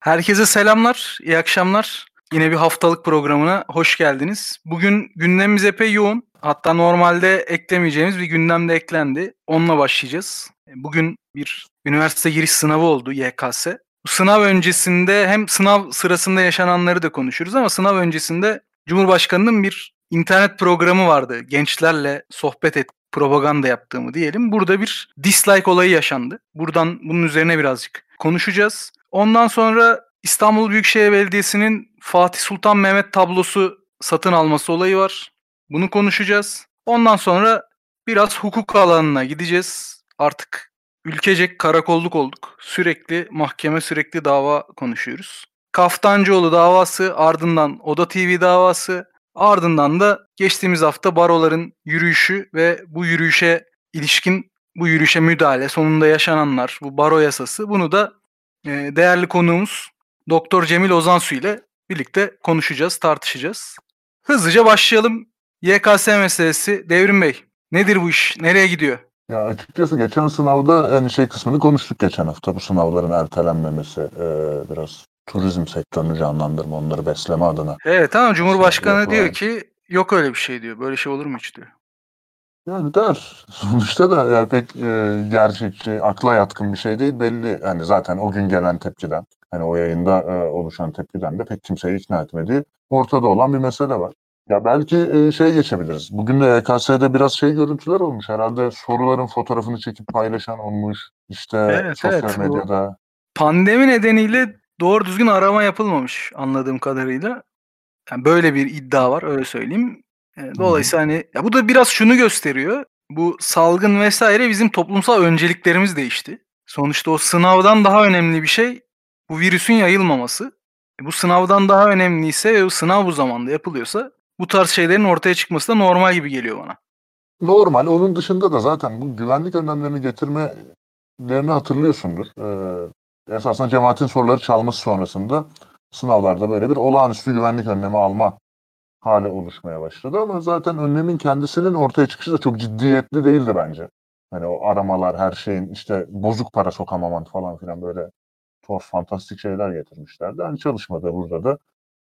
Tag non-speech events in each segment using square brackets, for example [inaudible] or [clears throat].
Herkese selamlar, iyi akşamlar. Yine bir haftalık programına hoş geldiniz. Bugün gündemimiz epey yoğun. Hatta normalde eklemeyeceğimiz bir gündem de eklendi. Onunla başlayacağız. Bugün bir üniversite giriş sınavı oldu YKS. Bu sınav öncesinde hem sınav sırasında yaşananları da konuşuruz ama sınav öncesinde Cumhurbaşkanı'nın bir internet programı vardı. Gençlerle sohbet et, propaganda yaptığımı diyelim. Burada bir dislike olayı yaşandı. Buradan bunun üzerine birazcık konuşacağız. Ondan sonra İstanbul Büyükşehir Belediyesi'nin Fatih Sultan Mehmet tablosu satın alması olayı var. Bunu konuşacağız. Ondan sonra biraz hukuk alanına gideceğiz. Artık ülkecek karakolluk olduk. Sürekli mahkeme, sürekli dava konuşuyoruz. Kaftancıoğlu davası, ardından Oda TV davası, ardından da geçtiğimiz hafta baroların yürüyüşü ve bu yürüyüşe ilişkin bu yürüyüşe müdahale, sonunda yaşananlar, bu baro yasası bunu da değerli konuğumuz Doktor Cemil Ozansu ile birlikte konuşacağız, tartışacağız. Hızlıca başlayalım. YKS meselesi Devrim Bey. Nedir bu iş? Nereye gidiyor? Ya açıkçası geçen sınavda yani şey kısmını konuştuk geçen hafta. Bu sınavların ertelenmemesi e, biraz turizm sektörünü canlandırma, onları besleme adına. Evet ama Cumhurbaşkanı diyor ki yok öyle bir şey diyor. Böyle şey olur mu hiç diyor. Yani der. Sonuçta da yani pek e, gerçekçi, akla yatkın bir şey değil belli. Yani zaten o gün gelen tepkiden, hani o yayında e, oluşan tepkiden de pek kimseyi ikna etmediği ortada olan bir mesele var. Ya belki e, şey geçebiliriz. Bugün de YKS'de biraz şey görüntüler olmuş. Herhalde soruların fotoğrafını çekip paylaşan olmuş. İşte evet, sosyal evet, medyada. Pandemi nedeniyle doğru düzgün arama yapılmamış anladığım kadarıyla. Yani böyle bir iddia var öyle söyleyeyim. Dolayısıyla hani ya bu da biraz şunu gösteriyor. Bu salgın vesaire bizim toplumsal önceliklerimiz değişti. Sonuçta o sınavdan daha önemli bir şey bu virüsün yayılmaması. E, bu sınavdan daha önemliyse ve bu sınav bu zamanda yapılıyorsa bu tarz şeylerin ortaya çıkması da normal gibi geliyor bana. Normal. Onun dışında da zaten bu güvenlik önlemlerini getirmelerini hatırlıyorsundur. Ee, esasında cemaatin soruları çalması sonrasında sınavlarda böyle bir olağanüstü güvenlik önlemi alma hale oluşmaya başladı ama zaten önlemin kendisinin ortaya çıkışı da çok ciddiyetli değildi bence. Hani o aramalar her şeyin işte bozuk para sokamaman falan filan böyle tuhaf fantastik şeyler getirmişlerdi. Hani çalışmada burada da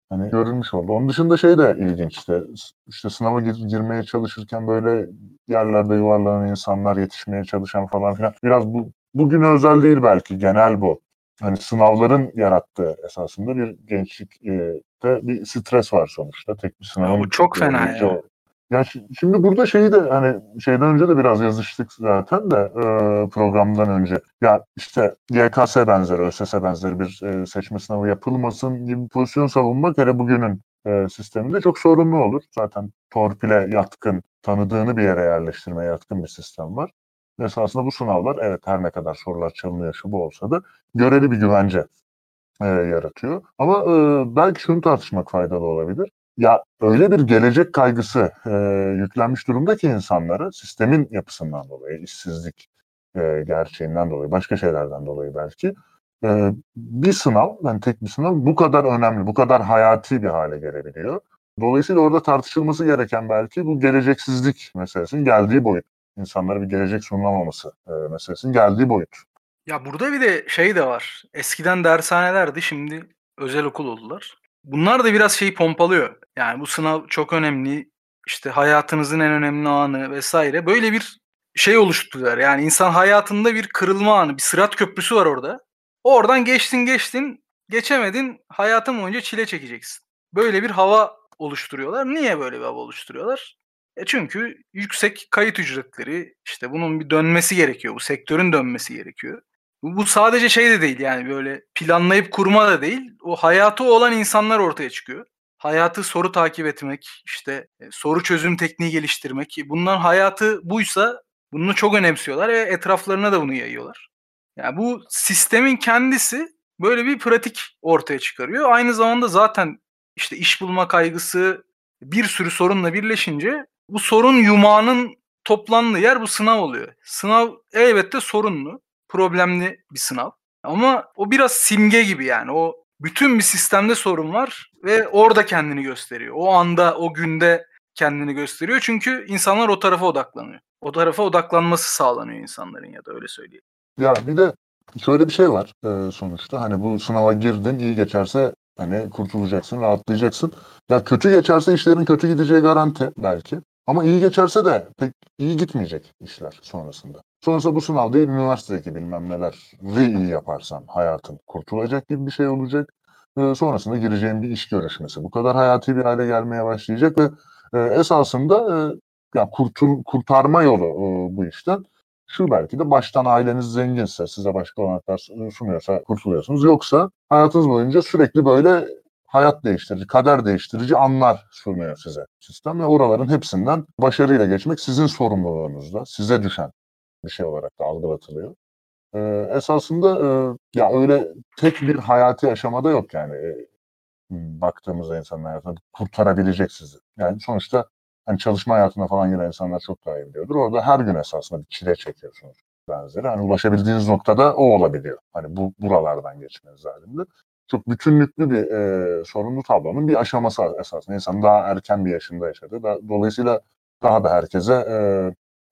hani görülmüş oldu. Onun dışında şey de ilginç işte işte sınava gir, girmeye çalışırken böyle yerlerde yuvarlanan insanlar yetişmeye çalışan falan filan. Biraz bu bugün özel değil belki genel bu hani sınavların yarattığı esasında bir gençlikte bir stres var sonuçta. Tek bir sınavın. Bu çok fena ya. O. Ya şimdi burada şeyi de hani şeyden önce de biraz yazıştık zaten de e, programdan önce. Ya işte YKS benzeri, ÖSS benzeri bir e, seçme sınavı yapılmasın gibi pozisyon savunmak hele bugünün e, sisteminde çok sorunlu olur. Zaten torpile yatkın, tanıdığını bir yere yerleştirmeye yatkın bir sistem var. Esasında bu sınavlar evet her ne kadar sorular çalınıyor şu bu olsa da göreli bir güvence e, yaratıyor. Ama e, belki şunu tartışmak faydalı olabilir. Ya öyle bir gelecek kaygısı e, yüklenmiş durumda ki insanlara sistemin yapısından dolayı, işsizlik e, gerçeğinden dolayı, başka şeylerden dolayı belki e, bir sınav, yani tek bir sınav bu kadar önemli, bu kadar hayati bir hale gelebiliyor. Dolayısıyla orada tartışılması gereken belki bu geleceksizlik meselesinin geldiği boyut insanlara bir gelecek sunulamaması e, meselesinin geldiği boyut. Ya burada bir de şey de var. Eskiden dershanelerdi şimdi özel okul oldular. Bunlar da biraz şeyi pompalıyor. Yani bu sınav çok önemli. İşte hayatınızın en önemli anı vesaire. Böyle bir şey oluşturuyorlar. Yani insan hayatında bir kırılma anı, bir sırat köprüsü var orada. Oradan geçtin geçtin, geçemedin, hayatın boyunca çile çekeceksin. Böyle bir hava oluşturuyorlar. Niye böyle bir hava oluşturuyorlar? E çünkü yüksek kayıt ücretleri işte bunun bir dönmesi gerekiyor. Bu sektörün dönmesi gerekiyor. Bu, sadece şey de değil yani böyle planlayıp kurma da değil. O hayatı olan insanlar ortaya çıkıyor. Hayatı soru takip etmek, işte e, soru çözüm tekniği geliştirmek. Bunların hayatı buysa bunu çok önemsiyorlar ve etraflarına da bunu yayıyorlar. Yani bu sistemin kendisi böyle bir pratik ortaya çıkarıyor. Aynı zamanda zaten işte iş bulma kaygısı bir sürü sorunla birleşince bu sorun yumağının toplandığı yer bu sınav oluyor. Sınav elbette sorunlu, problemli bir sınav. Ama o biraz simge gibi yani. O bütün bir sistemde sorun var ve orada kendini gösteriyor. O anda, o günde kendini gösteriyor. Çünkü insanlar o tarafa odaklanıyor. O tarafa odaklanması sağlanıyor insanların ya da öyle söyleyeyim. Ya bir de şöyle bir şey var e, sonuçta. Hani bu sınava girdin, iyi geçerse hani kurtulacaksın, rahatlayacaksın. Ya kötü geçerse işlerin kötü gideceği garanti belki. Ama iyi geçerse de pek iyi gitmeyecek işler sonrasında. Sonrasında bu sınav değil, üniversitedeki bilmem neler iyi yaparsan hayatın kurtulacak gibi bir şey olacak. Ee, sonrasında gireceğin bir iş görüşmesi. Bu kadar hayati bir hale gelmeye başlayacak ve e, esasında e, ya kurtul, kurtarma yolu e, bu işten şu belki de baştan aileniz zenginse, size başka olanaklar sunuyorsa kurtuluyorsunuz. Yoksa hayatınız boyunca sürekli böyle hayat değiştirici, kader değiştirici anlar sunuyor size sistem ve oraların hepsinden başarıyla geçmek sizin sorumluluğunuzda, size düşen bir şey olarak da algılatılıyor. Ee, esasında e, ya öyle tek bir hayati aşamada yok yani e, baktığımızda insanın hayatını kurtarabilecek sizi. Yani sonuçta hani çalışma hayatına falan giren insanlar çok daha iyi biliyordur. Orada her gün esasında bir çile çekiyorsunuz benzeri. Hani ulaşabildiğiniz noktada o olabiliyor. Hani bu buralardan geçmeniz halinde. Çok bütünlüklü bir e, sorunlu tablonun bir aşaması esasında. İnsan daha erken bir yaşında yaşadı. Da, dolayısıyla daha da herkese e,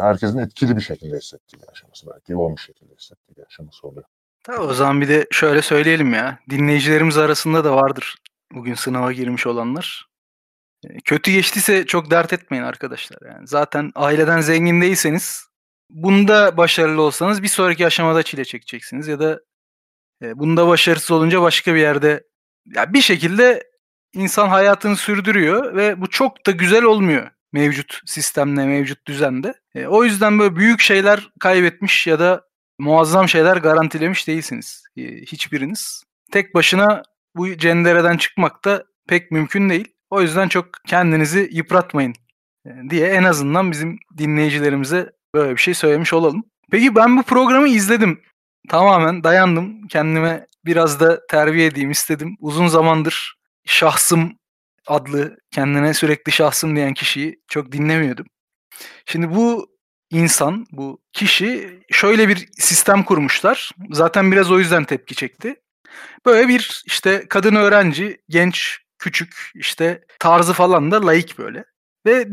herkesin etkili bir şekilde hissettiği bir aşaması belki yoğun bir şekilde hissettiği bir aşaması oluyor. Tabii o zaman bir de şöyle söyleyelim ya. Dinleyicilerimiz arasında da vardır bugün sınava girmiş olanlar. Kötü geçtiyse çok dert etmeyin arkadaşlar. Yani zaten aileden zengin değilseniz bunda başarılı olsanız bir sonraki aşamada çile çekeceksiniz ya da bunda başarısız olunca başka bir yerde ya bir şekilde insan hayatını sürdürüyor ve bu çok da güzel olmuyor mevcut sistemle, mevcut düzende. O yüzden böyle büyük şeyler kaybetmiş ya da muazzam şeyler garantilemiş değilsiniz hiçbiriniz. Tek başına bu cendereden çıkmak da pek mümkün değil. O yüzden çok kendinizi yıpratmayın diye en azından bizim dinleyicilerimize böyle bir şey söylemiş olalım. Peki ben bu programı izledim. Tamamen dayandım. Kendime biraz da terbiye edeyim istedim. Uzun zamandır şahsım adlı kendine sürekli şahsım diyen kişiyi çok dinlemiyordum. Şimdi bu insan, bu kişi şöyle bir sistem kurmuşlar. Zaten biraz o yüzden tepki çekti. Böyle bir işte kadın öğrenci, genç, küçük, işte tarzı falan da layık böyle. Ve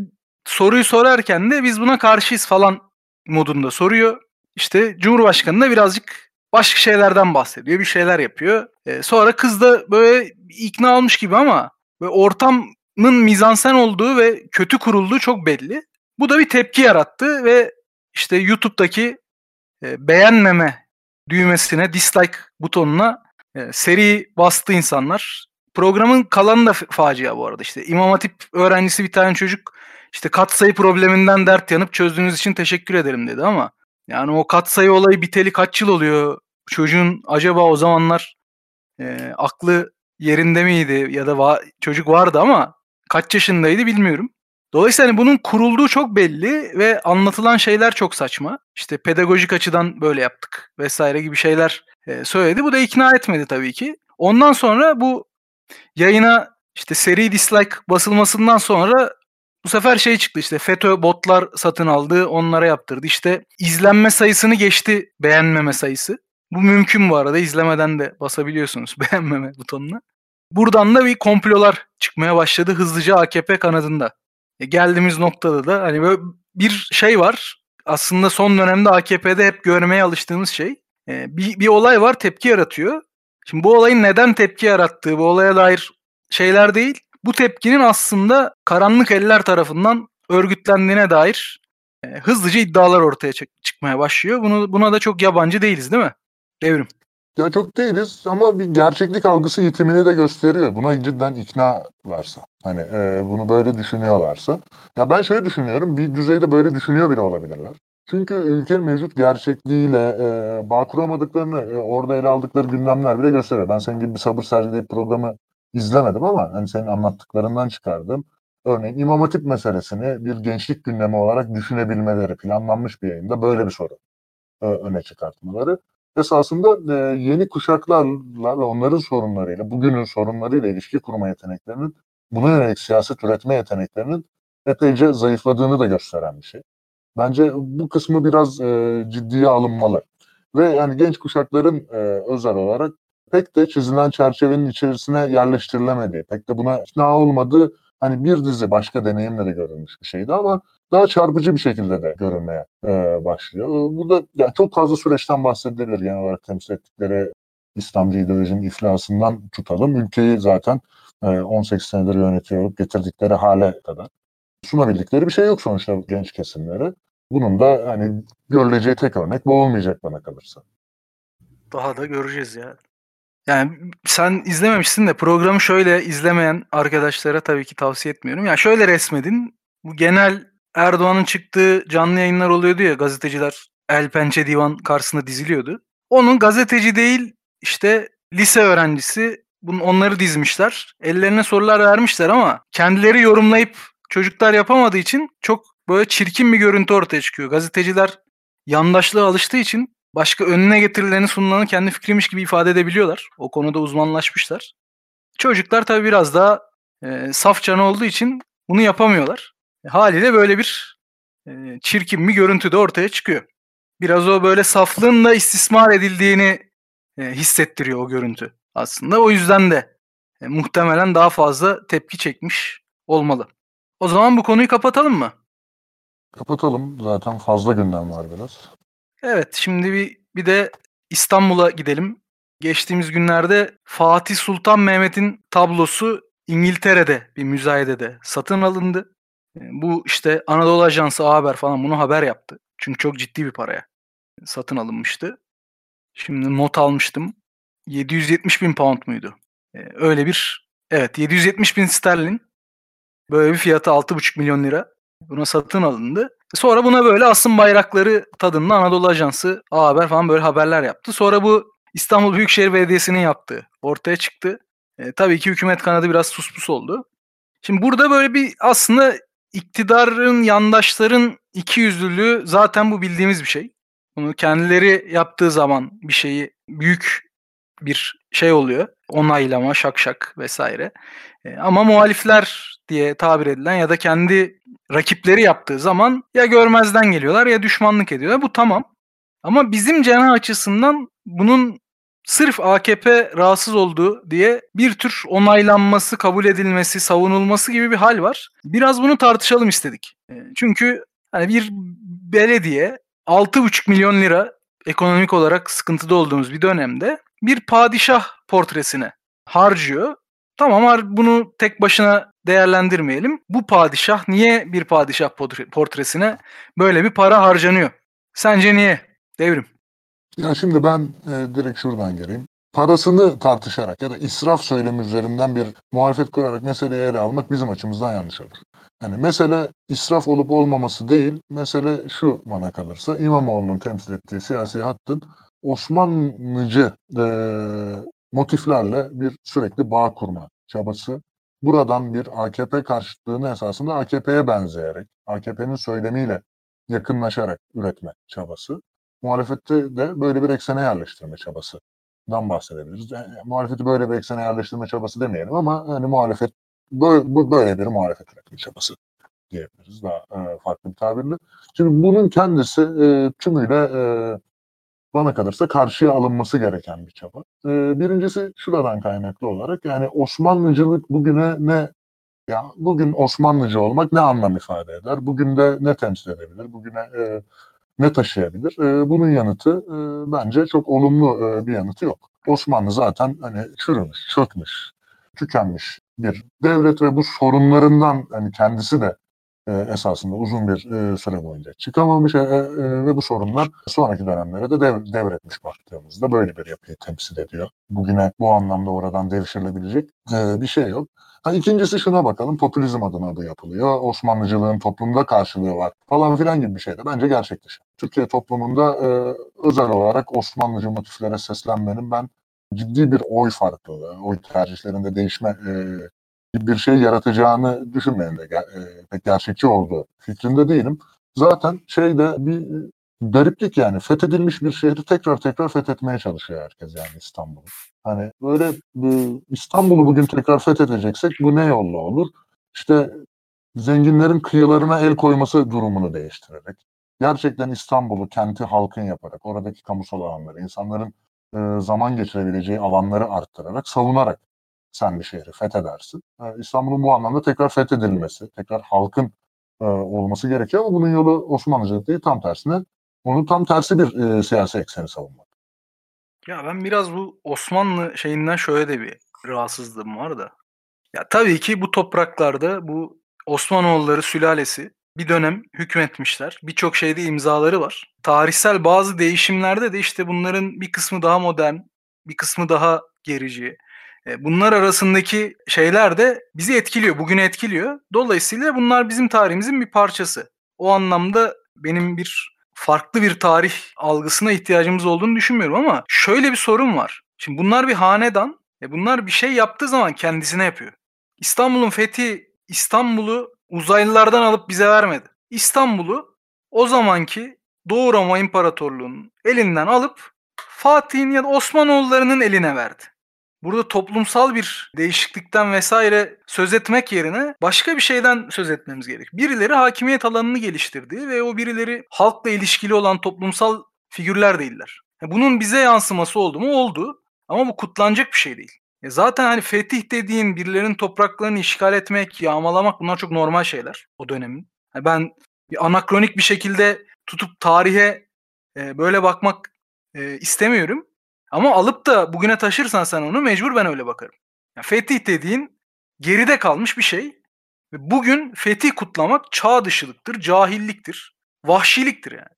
soruyu sorarken de biz buna karşıyız falan modunda soruyor. İşte Cumhurbaşkanı da birazcık başka şeylerden bahsediyor. Bir şeyler yapıyor. Ee, sonra kız da böyle ikna olmuş gibi ama ve ortamın mizansen olduğu ve kötü kurulduğu çok belli. Bu da bir tepki yarattı ve işte YouTube'daki e, beğenmeme düğmesine, dislike butonuna e, seri bastı insanlar. Programın kalanı da facia bu arada işte. İmam Hatip öğrencisi bir tane çocuk işte katsayı probleminden dert yanıp çözdüğünüz için teşekkür ederim dedi ama yani o katsayı olayı biteli kaç yıl oluyor? Çocuğun acaba o zamanlar e, aklı yerinde miydi ya da va- çocuk vardı ama kaç yaşındaydı bilmiyorum. Dolayısıyla hani bunun kurulduğu çok belli ve anlatılan şeyler çok saçma. İşte pedagojik açıdan böyle yaptık vesaire gibi şeyler e, söyledi. Bu da ikna etmedi tabii ki. Ondan sonra bu yayına işte seri dislike basılmasından sonra bu sefer şey çıktı işte FETÖ botlar satın aldı onlara yaptırdı. İşte izlenme sayısını geçti beğenmeme sayısı. Bu mümkün bu arada izlemeden de basabiliyorsunuz [laughs] beğenmeme butonuna. Buradan da bir komplolar çıkmaya başladı hızlıca AKP kanadında. E geldiğimiz noktada da hani böyle bir şey var. Aslında son dönemde AKP'de hep görmeye alıştığımız şey. E, bir, bir olay var tepki yaratıyor. Şimdi bu olayın neden tepki yarattığı, bu olaya dair şeyler değil. Bu tepkinin aslında karanlık eller tarafından örgütlendiğine dair e, hızlıca iddialar ortaya çık- çıkmaya başlıyor. Bunu buna da çok yabancı değiliz değil mi? Devrim. Ya çok değiliz ama bir gerçeklik algısı yitimini de gösteriyor. Buna cidden ikna varsa. Hani e, bunu böyle düşünüyorlarsa. Ya ben şöyle düşünüyorum. Bir düzeyde böyle düşünüyor bile olabilirler. Çünkü ülkenin mevcut gerçekliğiyle e, bağ kuramadıklarını e, orada ele aldıkları gündemler bile gösteriyor. Ben senin gibi bir sabır sergileyip programı izlemedim ama hani senin anlattıklarından çıkardım. Örneğin İmam Hatip meselesini bir gençlik gündemi olarak düşünebilmeleri planlanmış bir yayında böyle bir soru e, öne çıkartmaları esasında e, yeni kuşaklarla onların sorunlarıyla, bugünün sorunlarıyla ilişki kurma yeteneklerinin, buna yönelik siyaset üretme yeteneklerinin epeyce zayıfladığını da gösteren bir şey. Bence bu kısmı biraz e, ciddiye alınmalı. Ve yani genç kuşakların özel olarak pek de çizilen çerçevenin içerisine yerleştirilemediği, pek de buna ikna olmadığı hani bir dizi başka deneyimle de görülmüş bir şeydi ama daha çarpıcı bir şekilde de görünmeye e, başlıyor. Burada yani çok fazla süreçten bahsedilir genel olarak temsil ettikleri İslamcı ideolojinin iflasından tutalım. Ülkeyi zaten e, 18 senedir yönetiyor getirdikleri hale kadar. Sunabildikleri bir şey yok sonuçta genç kesimlere. Bunun da hani görüleceği tek örnek bu olmayacak bana kalırsa. Daha da göreceğiz ya. Yani sen izlememişsin de programı şöyle izlemeyen arkadaşlara tabii ki tavsiye etmiyorum. Yani şöyle resmedin. Bu genel Erdoğan'ın çıktığı canlı yayınlar oluyordu ya gazeteciler El Pençe Divan karşısında diziliyordu. Onun gazeteci değil işte lise öğrencisi bunun onları dizmişler. Ellerine sorular vermişler ama kendileri yorumlayıp çocuklar yapamadığı için çok böyle çirkin bir görüntü ortaya çıkıyor. Gazeteciler yandaşlığa alıştığı için başka önüne getirileni sunulanı kendi fikriymiş gibi ifade edebiliyorlar. O konuda uzmanlaşmışlar. Çocuklar tabii biraz daha e, saf canı olduğu için bunu yapamıyorlar. E, haliyle böyle bir e, çirkin bir görüntü de ortaya çıkıyor. Biraz o böyle saflığın da istismar edildiğini e, hissettiriyor o görüntü aslında. O yüzden de e, muhtemelen daha fazla tepki çekmiş olmalı. O zaman bu konuyu kapatalım mı? Kapatalım. Zaten fazla gündem var biraz. Evet, şimdi bir bir de İstanbul'a gidelim. Geçtiğimiz günlerde Fatih Sultan Mehmet'in tablosu İngiltere'de bir müzayedede satın alındı. E, bu işte Anadolu Ajansı A Haber falan bunu haber yaptı. Çünkü çok ciddi bir paraya satın alınmıştı. Şimdi not almıştım. 770 bin pound muydu? Ee, öyle bir evet 770 bin sterlin böyle bir fiyatı 6,5 milyon lira buna satın alındı. Sonra buna böyle asım bayrakları tadında Anadolu Ajansı, A Haber falan böyle haberler yaptı. Sonra bu İstanbul Büyükşehir Belediyesi'nin yaptığı ortaya çıktı. E, tabii ki hükümet kanadı biraz suspus oldu. Şimdi burada böyle bir aslında iktidarın, yandaşların iki yüzlülüğü zaten bu bildiğimiz bir şey. Bunu kendileri yaptığı zaman bir şeyi büyük bir şey oluyor. Onaylama, şak şak vesaire. E, ama muhalifler diye tabir edilen ya da kendi rakipleri yaptığı zaman ya görmezden geliyorlar ya düşmanlık ediyorlar. Bu tamam. Ama bizim cenah açısından bunun sırf AKP rahatsız olduğu diye bir tür onaylanması, kabul edilmesi, savunulması gibi bir hal var. Biraz bunu tartışalım istedik. E, çünkü hani bir belediye 6,5 milyon lira ekonomik olarak sıkıntıda olduğumuz bir dönemde bir padişah portresine harcıyor. Tamam bunu tek başına değerlendirmeyelim. Bu padişah niye bir padişah portresine böyle bir para harcanıyor? Sence niye? Devrim. Ya şimdi ben e, direkt şuradan geleyim. Parasını tartışarak ya da israf söylemi üzerinden bir muhalefet kurarak meseleyi ele almak bizim açımızdan yanlış olur. Yani mesele israf olup olmaması değil, mesele şu bana kalırsa İmamoğlu'nun temsil ettiği siyasi hattın Osmanlıcı e, motiflerle bir sürekli bağ kurma çabası. Buradan bir AKP karşıtlığını esasında AKP'ye benzeyerek, AKP'nin söylemiyle yakınlaşarak üretme çabası. Muhalefette de böyle bir eksene yerleştirme çabası dan bahsedebiliriz. Yani, muhalefeti böyle bir eksene yerleştirme çabası demeyelim ama hani muhalefet böyle, böyle bir muhalefet üretme çabası diyebiliriz daha e, farklı bir tabirle. Şimdi bunun kendisi e, tümüyle e, bana kalırsa karşıya alınması gereken bir çaba. E, birincisi şuradan kaynaklı olarak yani Osmanlıcılık bugüne ne ya bugün Osmanlıcı olmak ne anlam ifade eder? Bugün de ne temsil edebilir? Bugüne e, ne taşıyabilir? E, bunun yanıtı e, bence çok olumlu e, bir yanıtı yok. Osmanlı zaten hani çürümüş, çökmüş, tükenmiş bir devlet ve bu sorunlarından hani kendisi de e, esasında uzun bir e, süre boyunca çıkamamış e, ve bu sorunlar sonraki dönemlere de dev, devretmiş baktığımızda böyle bir yapıyı temsil ediyor. Bugüne bu anlamda oradan devşirilebilecek bir şey yok. Ha, ikincisi şuna bakalım popülizm adına da yapılıyor. Osmanlıcılığın toplumda karşılığı var falan filan gibi bir şey de bence gerçekleşiyor. Türkiye toplumunda e, özel olarak Osmanlıcı motiflere seslenmenin ben ciddi bir oy farklılığı, oy tercihlerinde değişme e, bir şey yaratacağını düşünmeyin de e, pek gerçekçi olduğu fikrinde değilim. Zaten şeyde bir gariplik yani fethedilmiş bir şehri tekrar tekrar fethetmeye çalışıyor herkes yani İstanbul'u. Hani böyle İstanbul'u bugün tekrar fethedeceksek bu ne yolla olur? İşte zenginlerin kıyılarına el koyması durumunu değiştirerek, gerçekten İstanbul'u kenti halkın yaparak, oradaki kamusal alanları, insanların e, zaman geçirebileceği alanları arttırarak, savunarak sen bir şehri fethedersin. E, İstanbul'un bu anlamda tekrar fethedilmesi, tekrar halkın e, olması gerekiyor ama bunun yolu Osmanlıcılık değil tam tersine onun tam tersi bir e, siyasi ekseni savunmak. Ya ben biraz bu Osmanlı şeyinden şöyle de bir rahatsızlığım var da. Ya tabii ki bu topraklarda bu Osmanoğulları sülalesi bir dönem hükmetmişler. Birçok şeyde imzaları var. Tarihsel bazı değişimlerde de işte bunların bir kısmı daha modern, bir kısmı daha gerici. E, bunlar arasındaki şeyler de bizi etkiliyor, bugünü etkiliyor. Dolayısıyla bunlar bizim tarihimizin bir parçası. O anlamda benim bir farklı bir tarih algısına ihtiyacımız olduğunu düşünmüyorum ama şöyle bir sorun var. Şimdi bunlar bir hanedan ve bunlar bir şey yaptığı zaman kendisine yapıyor. İstanbul'un fethi İstanbul'u uzaylılardan alıp bize vermedi. İstanbul'u o zamanki Doğu Roma İmparatorluğu'nun elinden alıp Fatih'in ya da Osmanoğulları'nın eline verdi. Burada toplumsal bir değişiklikten vesaire söz etmek yerine başka bir şeyden söz etmemiz gerek. Birileri hakimiyet alanını geliştirdi ve o birileri halkla ilişkili olan toplumsal figürler değiller. Bunun bize yansıması oldu mu? Oldu. Ama bu kutlanacak bir şey değil. E zaten hani fetih dediğin birilerinin topraklarını işgal etmek, yağmalamak bunlar çok normal şeyler o dönemin. Yani ben bir anakronik bir şekilde tutup tarihe e, böyle bakmak e, istemiyorum. Ama alıp da bugüne taşırsan sen onu mecbur ben öyle bakarım. Yani fetih dediğin geride kalmış bir şey. Ve bugün fetih kutlamak çağ dışılıktır, cahilliktir, vahşiliktir yani.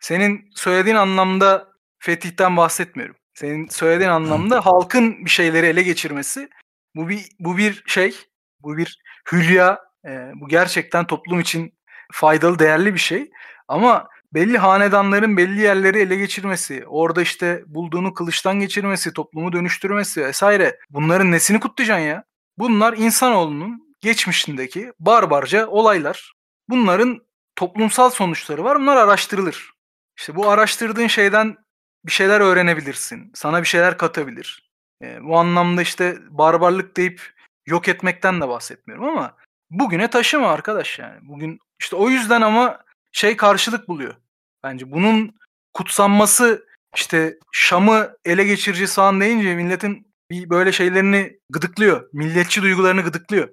Senin söylediğin anlamda fetihten bahsetmiyorum. Senin söylediğin anlamda halkın bir şeyleri ele geçirmesi bu bir bu bir şey, bu bir hülya, e, bu gerçekten toplum için faydalı, değerli bir şey. Ama belli hanedanların belli yerleri ele geçirmesi, orada işte bulduğunu kılıçtan geçirmesi, toplumu dönüştürmesi vesaire bunların nesini kutlayacaksın ya? Bunlar insanoğlunun geçmişindeki barbarca olaylar. Bunların toplumsal sonuçları var. Bunlar araştırılır. İşte bu araştırdığın şeyden bir şeyler öğrenebilirsin. Sana bir şeyler katabilir. E, bu anlamda işte barbarlık deyip yok etmekten de bahsetmiyorum ama bugüne taşıma arkadaş yani. Bugün işte o yüzden ama şey karşılık buluyor. Bence bunun kutsanması işte Şam'ı ele geçirici sağın deyince milletin bir böyle şeylerini gıdıklıyor. Milliyetçi duygularını gıdıklıyor.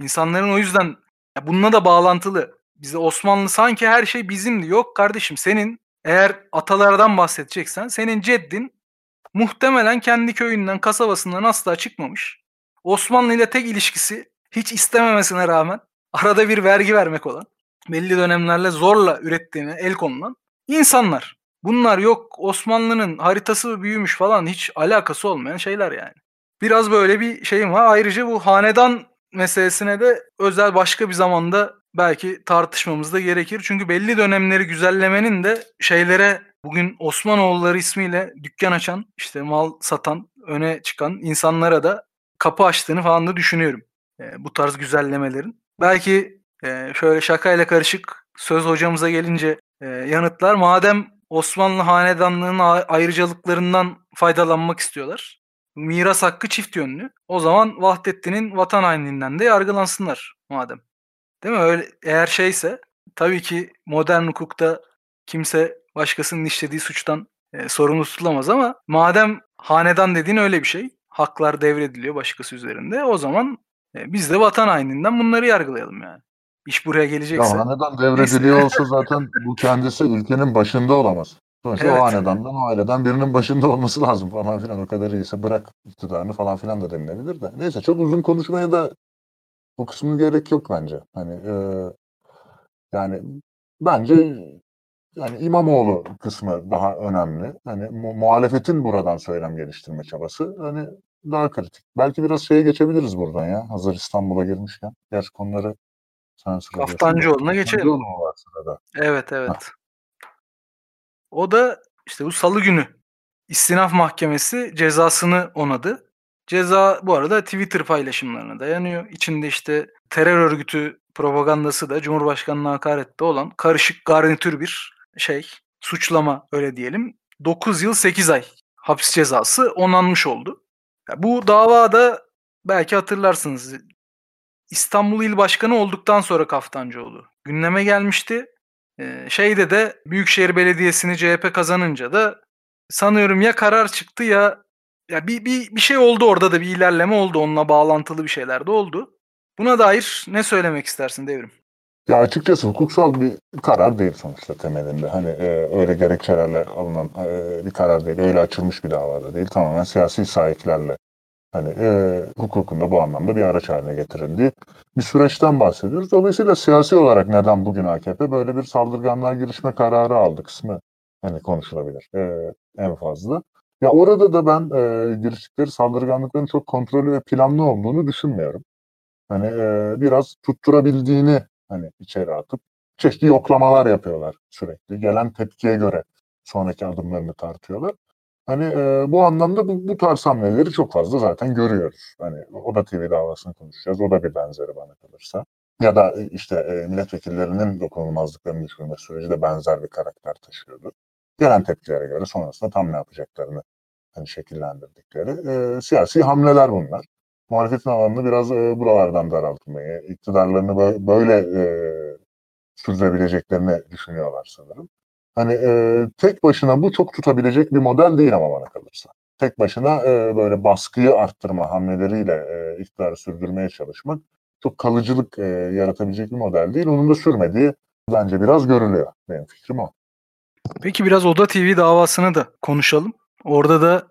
İnsanların o yüzden ya bununla da bağlantılı. Bize Osmanlı sanki her şey bizimdi. Yok kardeşim senin eğer atalardan bahsedeceksen senin ceddin muhtemelen kendi köyünden, kasabasından asla çıkmamış. Osmanlı ile tek ilişkisi hiç istememesine rağmen arada bir vergi vermek olan, belli dönemlerle zorla ürettiğine el konulan insanlar. Bunlar yok Osmanlı'nın haritası büyümüş falan hiç alakası olmayan şeyler yani. Biraz böyle bir şeyim var. Ayrıca bu hanedan meselesine de özel başka bir zamanda belki tartışmamız da gerekir. Çünkü belli dönemleri güzellemenin de şeylere bugün Osmanoğulları ismiyle dükkan açan, işte mal satan, öne çıkan insanlara da kapı açtığını falan da düşünüyorum. E, bu tarz güzellemelerin. Belki e, şöyle şakayla karışık söz hocamıza gelince e, yanıtlar. Madem Osmanlı hanedanlığının ayrıcalıklarından faydalanmak istiyorlar. Miras hakkı çift yönlü. O zaman Vahdettin'in vatan hainliğinden de yargılansınlar madem. Değil mi? Öyle eğer şeyse tabii ki modern hukukta kimse başkasının işlediği suçtan e, sorumlu tutulamaz ama madem hanedan dediğin öyle bir şey, haklar devrediliyor başkası üzerinde. O zaman e, biz de vatan haininden bunları yargılayalım yani. İş buraya gelecekse. Ya hanedan devrediliyor olsa zaten bu kendisi ülkenin başında olamaz. Sonuçta evet. o hanedandan, o aileden birinin başında olması lazım falan filan. O kadar iyiyse bırak iktidarını falan filan da denilebilir de. Neyse çok uzun konuşmaya da o kısmı gerek yok bence. Hani e, yani bence yani İmamoğlu kısmı daha önemli. Hani mu- muhalefetin buradan söylem geliştirme çabası hani daha kritik. Belki biraz şeye geçebiliriz buradan ya. Hazır İstanbul'a girmişken. Gerçi konuları sen sıralıyorsun. Kaftancıoğlu'na geçelim. Kaftancıoğlu var sırada? Evet evet. Heh. O da işte bu salı günü İstinaf Mahkemesi cezasını onadı. Ceza bu arada Twitter paylaşımlarına dayanıyor. İçinde işte terör örgütü propagandası da Cumhurbaşkanı'na hakarette olan karışık garnitür bir şey, suçlama öyle diyelim. 9 yıl 8 ay hapis cezası onanmış oldu. Bu davada belki hatırlarsınız İstanbul İl Başkanı olduktan sonra Kaftancıoğlu gündeme gelmişti. Ee, şeyde de Büyükşehir Belediyesi'ni CHP kazanınca da sanıyorum ya karar çıktı ya ya bir, bir, bir şey oldu orada da bir ilerleme oldu. Onunla bağlantılı bir şeyler de oldu. Buna dair ne söylemek istersin Devrim? Ya açıkçası hukuksal bir karar değil sonuçta temelinde. Hani e, öyle gerekçelerle alınan e, bir karar değil. Öyle açılmış bir davada değil. Tamamen siyasi sahiplerle hani e, hukukunda bu anlamda bir araç haline getirildiği bir süreçten bahsediyoruz. Dolayısıyla siyasi olarak neden bugün AKP böyle bir saldırganlığa girişme kararı aldı kısmı hani konuşulabilir e, en fazla. Ya orada da ben e, giriştikleri saldırganlıkların çok kontrollü ve planlı olduğunu düşünmüyorum. Hani e, biraz tutturabildiğini hani içeri atıp çeşitli yoklamalar yapıyorlar sürekli. Gelen tepkiye göre sonraki adımlarını tartıyorlar. Hani e, bu anlamda bu, bu tarz hamleleri çok fazla zaten görüyoruz. Hani o da TV davasını konuşacağız. O da bir benzeri bana kalırsa. Ya da e, işte e, milletvekillerinin dokunulmazlıklarını düşürme süreci de benzer bir karakter taşıyordu. Gelen tepkilere göre sonrasında tam ne yapacaklarını hani şekillendirdikleri e, siyasi hamleler bunlar. Muhalefetin alanını biraz e, buralardan daraltmayı, iktidarlarını böyle e, sürdürebileceklerini düşünüyorlar sanırım. Hani e, tek başına bu çok tutabilecek bir model değil ama bana kalırsa. Tek başına e, böyle baskıyı arttırma hamleleriyle e, iktidarı sürdürmeye çalışmak çok kalıcılık e, yaratabilecek bir model değil. Onun da sürmediği bence biraz görülüyor. Benim fikrim o. Peki biraz Oda TV davasını da konuşalım. Orada da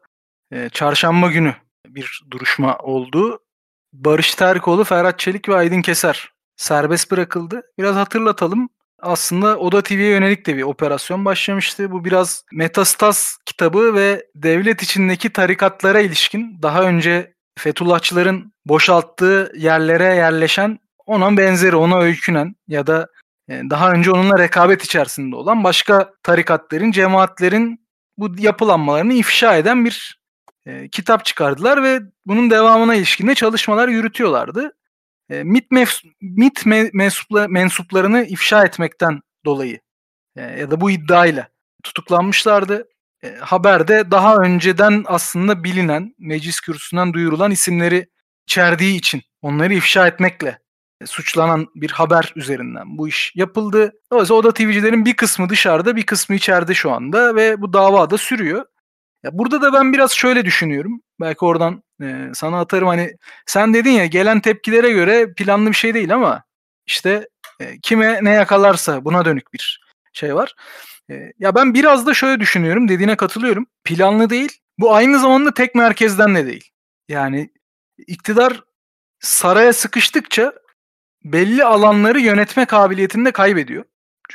e, çarşamba günü bir duruşma oldu. Barış Terkoğlu, Ferhat Çelik ve Aydın Keser serbest bırakıldı. Biraz hatırlatalım aslında Oda TV'ye yönelik de bir operasyon başlamıştı. Bu biraz Metastas kitabı ve devlet içindeki tarikatlara ilişkin daha önce Fethullahçıların boşalttığı yerlere yerleşen ona benzeri, ona öykünen ya da e, daha önce onunla rekabet içerisinde olan başka tarikatların, cemaatlerin bu yapılanmalarını ifşa eden bir e, kitap çıkardılar ve bunun devamına ilişkin de çalışmalar yürütüyorlardı e, MIT, mef, MIT mensupla, mensuplarını ifşa etmekten dolayı e, ya da bu iddiayla tutuklanmışlardı. E, haberde daha önceden aslında bilinen, meclis kürsüsünden duyurulan isimleri içerdiği için onları ifşa etmekle e, suçlanan bir haber üzerinden bu iş yapıldı. Dolayısıyla Oda TV'cilerin bir kısmı dışarıda bir kısmı içeride şu anda ve bu dava da sürüyor. Ya burada da ben biraz şöyle düşünüyorum. Belki oradan e, sana atarım hani sen dedin ya gelen tepkilere göre planlı bir şey değil ama işte e, kime ne yakalarsa buna dönük bir şey var. E, ya ben biraz da şöyle düşünüyorum dediğine katılıyorum. Planlı değil. Bu aynı zamanda tek merkezden de değil. Yani iktidar saraya sıkıştıkça belli alanları yönetme kabiliyetini de kaybediyor.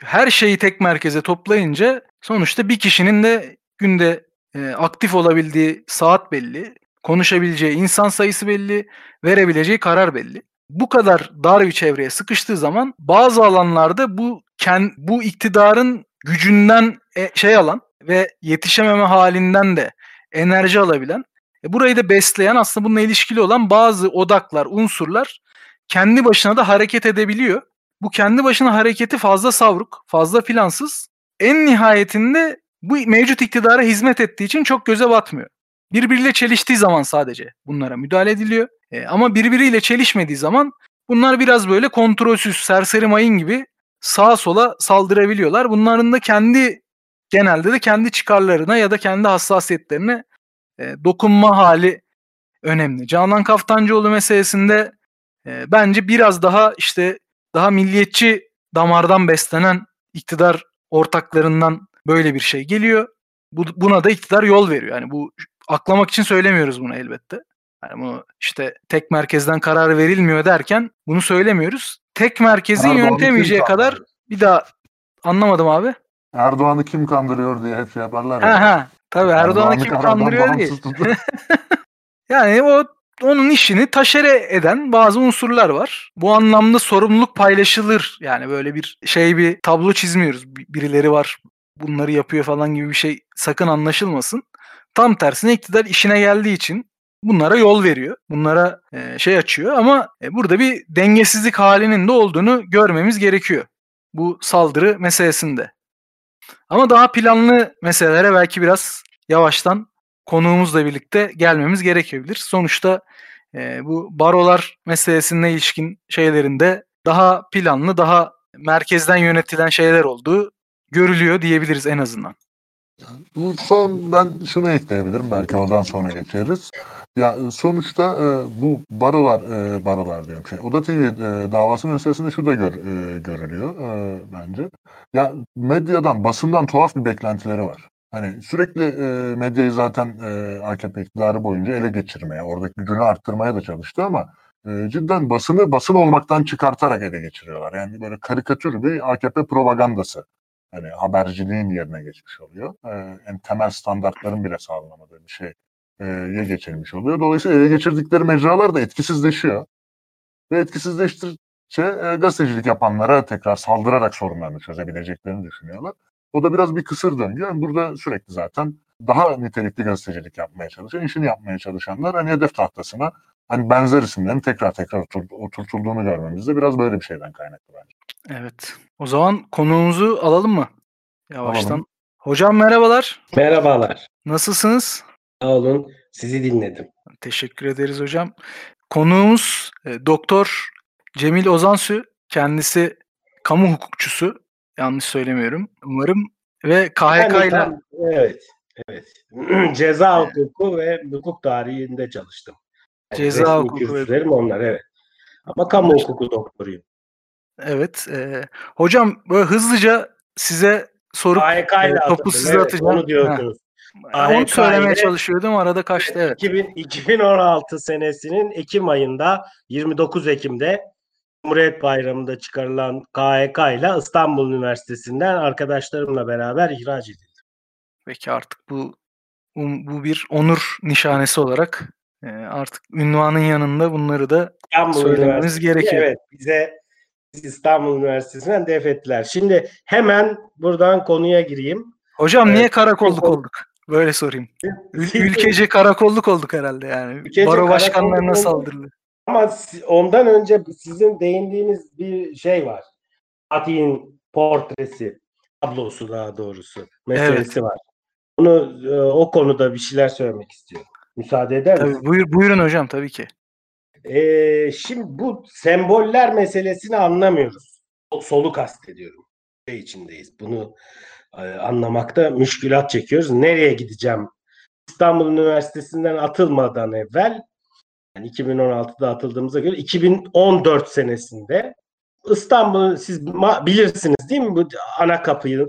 Her şeyi tek merkeze toplayınca sonuçta bir kişinin de günde e, aktif olabildiği saat belli, konuşabileceği insan sayısı belli, verebileceği karar belli. Bu kadar dar bir çevreye sıkıştığı zaman bazı alanlarda bu kend, bu iktidarın gücünden e, şey alan ve yetişememe halinden de enerji alabilen, e, burayı da besleyen aslında bununla ilişkili olan bazı odaklar, unsurlar kendi başına da hareket edebiliyor. Bu kendi başına hareketi fazla savruk, fazla plansız. En nihayetinde bu mevcut iktidara hizmet ettiği için çok göze batmıyor. Birbiriyle çeliştiği zaman sadece bunlara müdahale ediliyor. E, ama birbiriyle çelişmediği zaman bunlar biraz böyle kontrolsüz, serseri mayın gibi sağa sola saldırabiliyorlar. Bunların da kendi genelde de kendi çıkarlarına ya da kendi hassasiyetlerine e, dokunma hali önemli. Canan Kaftancıoğlu meselesinde e, bence biraz daha işte daha milliyetçi damardan beslenen iktidar ortaklarından böyle bir şey geliyor. Bu, buna da iktidar yol veriyor. Yani bu aklamak için söylemiyoruz bunu elbette. Yani bunu işte tek merkezden karar verilmiyor derken bunu söylemiyoruz. Tek merkezin Erdoğan'ı yönetemeyeceği kadar bir daha anlamadım abi. Erdoğan'ı kim kandırıyor diye hep şey yaparlar ya. Ha, ha. Tabii Erdoğan'ı Erdoğan kim kandırıyor diye. [laughs] yani o onun işini taşere eden bazı unsurlar var. Bu anlamda sorumluluk paylaşılır. Yani böyle bir şey bir tablo çizmiyoruz. Birileri var bunları yapıyor falan gibi bir şey sakın anlaşılmasın. Tam tersine iktidar işine geldiği için bunlara yol veriyor. Bunlara e, şey açıyor ama e, burada bir dengesizlik halinin de olduğunu görmemiz gerekiyor. Bu saldırı meselesinde. Ama daha planlı meselelere belki biraz yavaştan konuğumuzla birlikte gelmemiz gerekebilir. Sonuçta e, bu barolar meselesine ilişkin şeylerinde daha planlı, daha merkezden yönetilen şeyler olduğu görülüyor diyebiliriz en azından. Bu son ben şunu ekleyebilirim belki oradan sonra geçeriz. Ya sonuçta e, bu barolar e, barolar diyorum şey. Oda TV e, davası meselesinde şu da gör, e, görülüyor e, bence. Ya medyadan, basından tuhaf bir beklentileri var. Hani sürekli e, medyayı zaten e, AKP iktidarı boyunca ele geçirmeye, oradaki gücünü arttırmaya da çalıştı ama e, cidden basını basın olmaktan çıkartarak ele geçiriyorlar. Yani böyle karikatür bir AKP propagandası. Hani haberciliğin yerine geçmiş oluyor. E, en temel standartların bile sağlanamadığı bir şey ye geçirmiş oluyor. Dolayısıyla ele geçirdikleri mecralar da etkisizleşiyor. Ve etkisizleştirdikçe e, gazetecilik yapanlara tekrar saldırarak sorunlarını çözebileceklerini düşünüyorlar. O da biraz bir kısır döngü. Yani burada sürekli zaten daha nitelikli gazetecilik yapmaya çalışan, işini yapmaya çalışanlar hani hedef tahtasına hani benzer isimlerin tekrar tekrar oturtulduğunu görmemiz de biraz böyle bir şeyden kaynaklı bence. Evet. O zaman konuğumuzu alalım mı? Yavaştan. Alalım. Hocam merhabalar. Merhabalar. Nasılsınız? Sağ olun. Sizi dinledim. Teşekkür ederiz hocam. Konuğumuz e, Doktor Cemil Ozansü. Kendisi kamu hukukçusu. Yanlış söylemiyorum. Umarım. Ve KHK ile... Yani, evet. Evet. [clears throat] Ceza hukuku ve hukuk tarihinde çalıştım. Ceza hukuku ve... onlar evet. Ama kamu hukuku doktoruyum. Evet. E, hocam böyle hızlıca size sorup e, topu size evet, atacağım. Onu diyordunuz. Ha. Onu söylemeye çalışıyordum arada kaçtı evet. 2000, 2016 senesinin Ekim ayında 29 Ekim'de Cumhuriyet Bayramı'nda çıkarılan KHK ile İstanbul Üniversitesi'nden arkadaşlarımla beraber ihraç edildim. Peki artık bu bu bir onur nişanesi olarak e, artık ünvanın yanında bunları da İstanbul söylememiz gerekiyor. Evet bize İstanbul Üniversitesi'nden def ettiler. Şimdi hemen buradan konuya gireyim. Hocam niye karakolluk olduk? Böyle sorayım. Ülkece karakolluk olduk herhalde yani. Ülkece Baro başkanlarına saldırıldı. Ama ondan önce sizin değindiğiniz bir şey var. Fatih'in portresi, tablosu daha doğrusu. Meselesi evet. var. Onu e, o konuda bir şeyler söylemek istiyorum. Müsaade eder misiniz? Buyur, buyurun hocam tabii ki. Ee, şimdi bu semboller meselesini anlamıyoruz. Solu kastediyorum. Şey içindeyiz. Bunu e, anlamakta müşkülat çekiyoruz. Nereye gideceğim? İstanbul Üniversitesi'nden atılmadan evvel yani 2016'da atıldığımıza göre 2014 senesinde İstanbul siz bilirsiniz değil mi bu ana kapıyı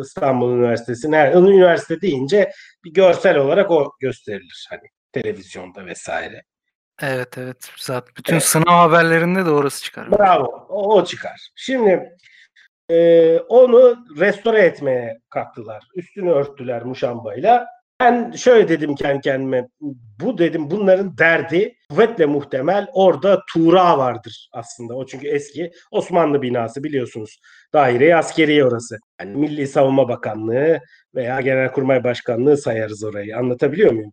İstanbul Üniversitesi nerede? Üniversite deyince bir görsel olarak o gösterilir hani televizyonda vesaire. Evet evet. Zaten bütün evet. sınav haberlerinde de orası çıkar. Bravo. O, o çıkar. Şimdi e, onu restore etmeye kalktılar. Üstünü örttüler muşambayla. Ben şöyle dedim kendi kendime. Bu dedim bunların derdi kuvvetle muhtemel orada Tuğra vardır aslında. O çünkü eski Osmanlı binası biliyorsunuz. Daire askeri orası. Yani Milli Savunma Bakanlığı veya Genelkurmay Başkanlığı sayarız orayı. Anlatabiliyor muyum?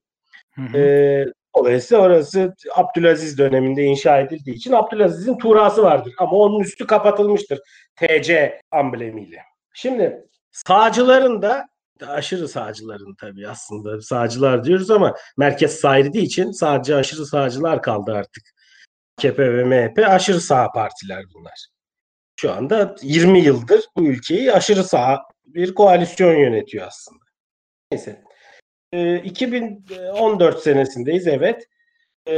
Hı hı. Ee, dolayısıyla orası Abdülaziz döneminde inşa edildiği için Abdülaziz'in Tuğrası vardır. Ama onun üstü kapatılmıştır. TC amblemiyle. Şimdi sağcıların da aşırı sağcıların tabii aslında sağcılar diyoruz ama merkez sağ için sadece aşırı sağcılar kaldı artık. AKP ve MHP aşırı sağ partiler bunlar. Şu anda 20 yıldır bu ülkeyi aşırı sağ bir koalisyon yönetiyor aslında. Neyse. E, 2014 senesindeyiz evet. E,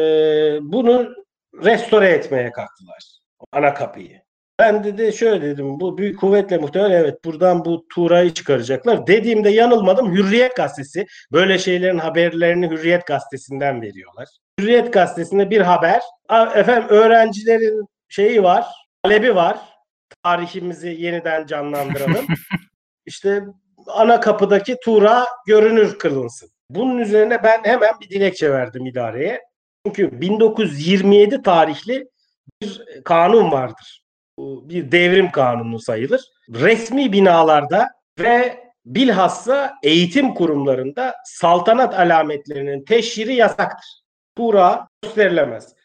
bunu restore etmeye kalktılar. Ana kapıyı. Ben de, de şöyle dedim bu büyük kuvvetle muhtemel evet buradan bu Tuğra'yı çıkaracaklar. Dediğimde yanılmadım Hürriyet gazetesi böyle şeylerin haberlerini Hürriyet gazetesinden veriyorlar. Hürriyet gazetesinde bir haber. Efendim öğrencilerin şeyi var, talebi var. Tarihimizi yeniden canlandıralım. [laughs] İşte ana kapıdaki Tuğra görünür kılınsın. Bunun üzerine ben hemen bir dilekçe verdim idareye. Çünkü 1927 tarihli bir kanun vardır bir devrim kanunu sayılır. Resmi binalarda ve bilhassa eğitim kurumlarında saltanat alametlerinin teşhiri yasaktır. Pura gösterilemez.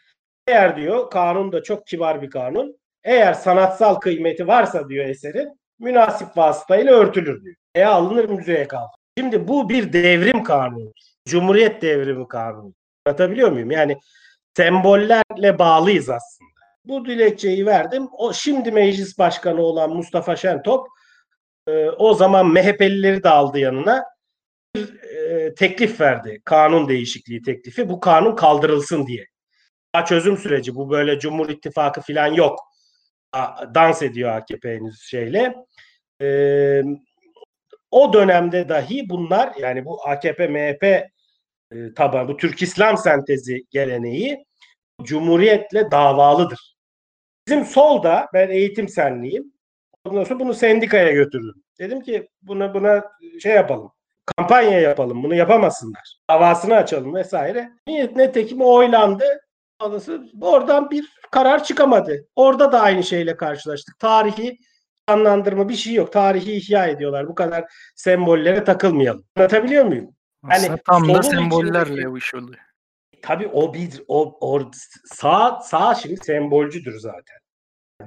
Eğer diyor kanun da çok kibar bir kanun. Eğer sanatsal kıymeti varsa diyor eserin münasip vasıtayla örtülür diyor. E alınır müzeye kalır. Şimdi bu bir devrim kanunu. Cumhuriyet devrimi kanunu. Anlatabiliyor muyum? Yani sembollerle bağlıyız aslında. Bu dilekçeyi verdim. O şimdi meclis başkanı olan Mustafa Şentop e, o zaman MHP'lileri de aldı yanına bir e, teklif verdi. Kanun değişikliği teklifi. Bu kanun kaldırılsın diye. Daha çözüm süreci. Bu böyle Cumhur İttifakı falan yok. Dans ediyor AKP henüz şeyle. E, o dönemde dahi bunlar yani bu AKP MHP e, taban bu Türk İslam sentezi geleneği Cumhuriyetle davalıdır. Bizim solda ben eğitim senliyim. Ondan sonra bunu sendikaya götürdüm. Dedim ki buna buna şey yapalım. Kampanya yapalım. Bunu yapamasınlar. Davasını açalım vesaire. Netekim oylandı. Oradan bir karar çıkamadı. Orada da aynı şeyle karşılaştık. Tarihi anlandırma bir şey yok. Tarihi ihya ediyorlar. Bu kadar sembollere takılmayalım. Anlatabiliyor muyum? Aslında tam da sembollerle bu iş oluyor. Tabii o bir o, o sağ sağ şimdi sembolcüdür zaten.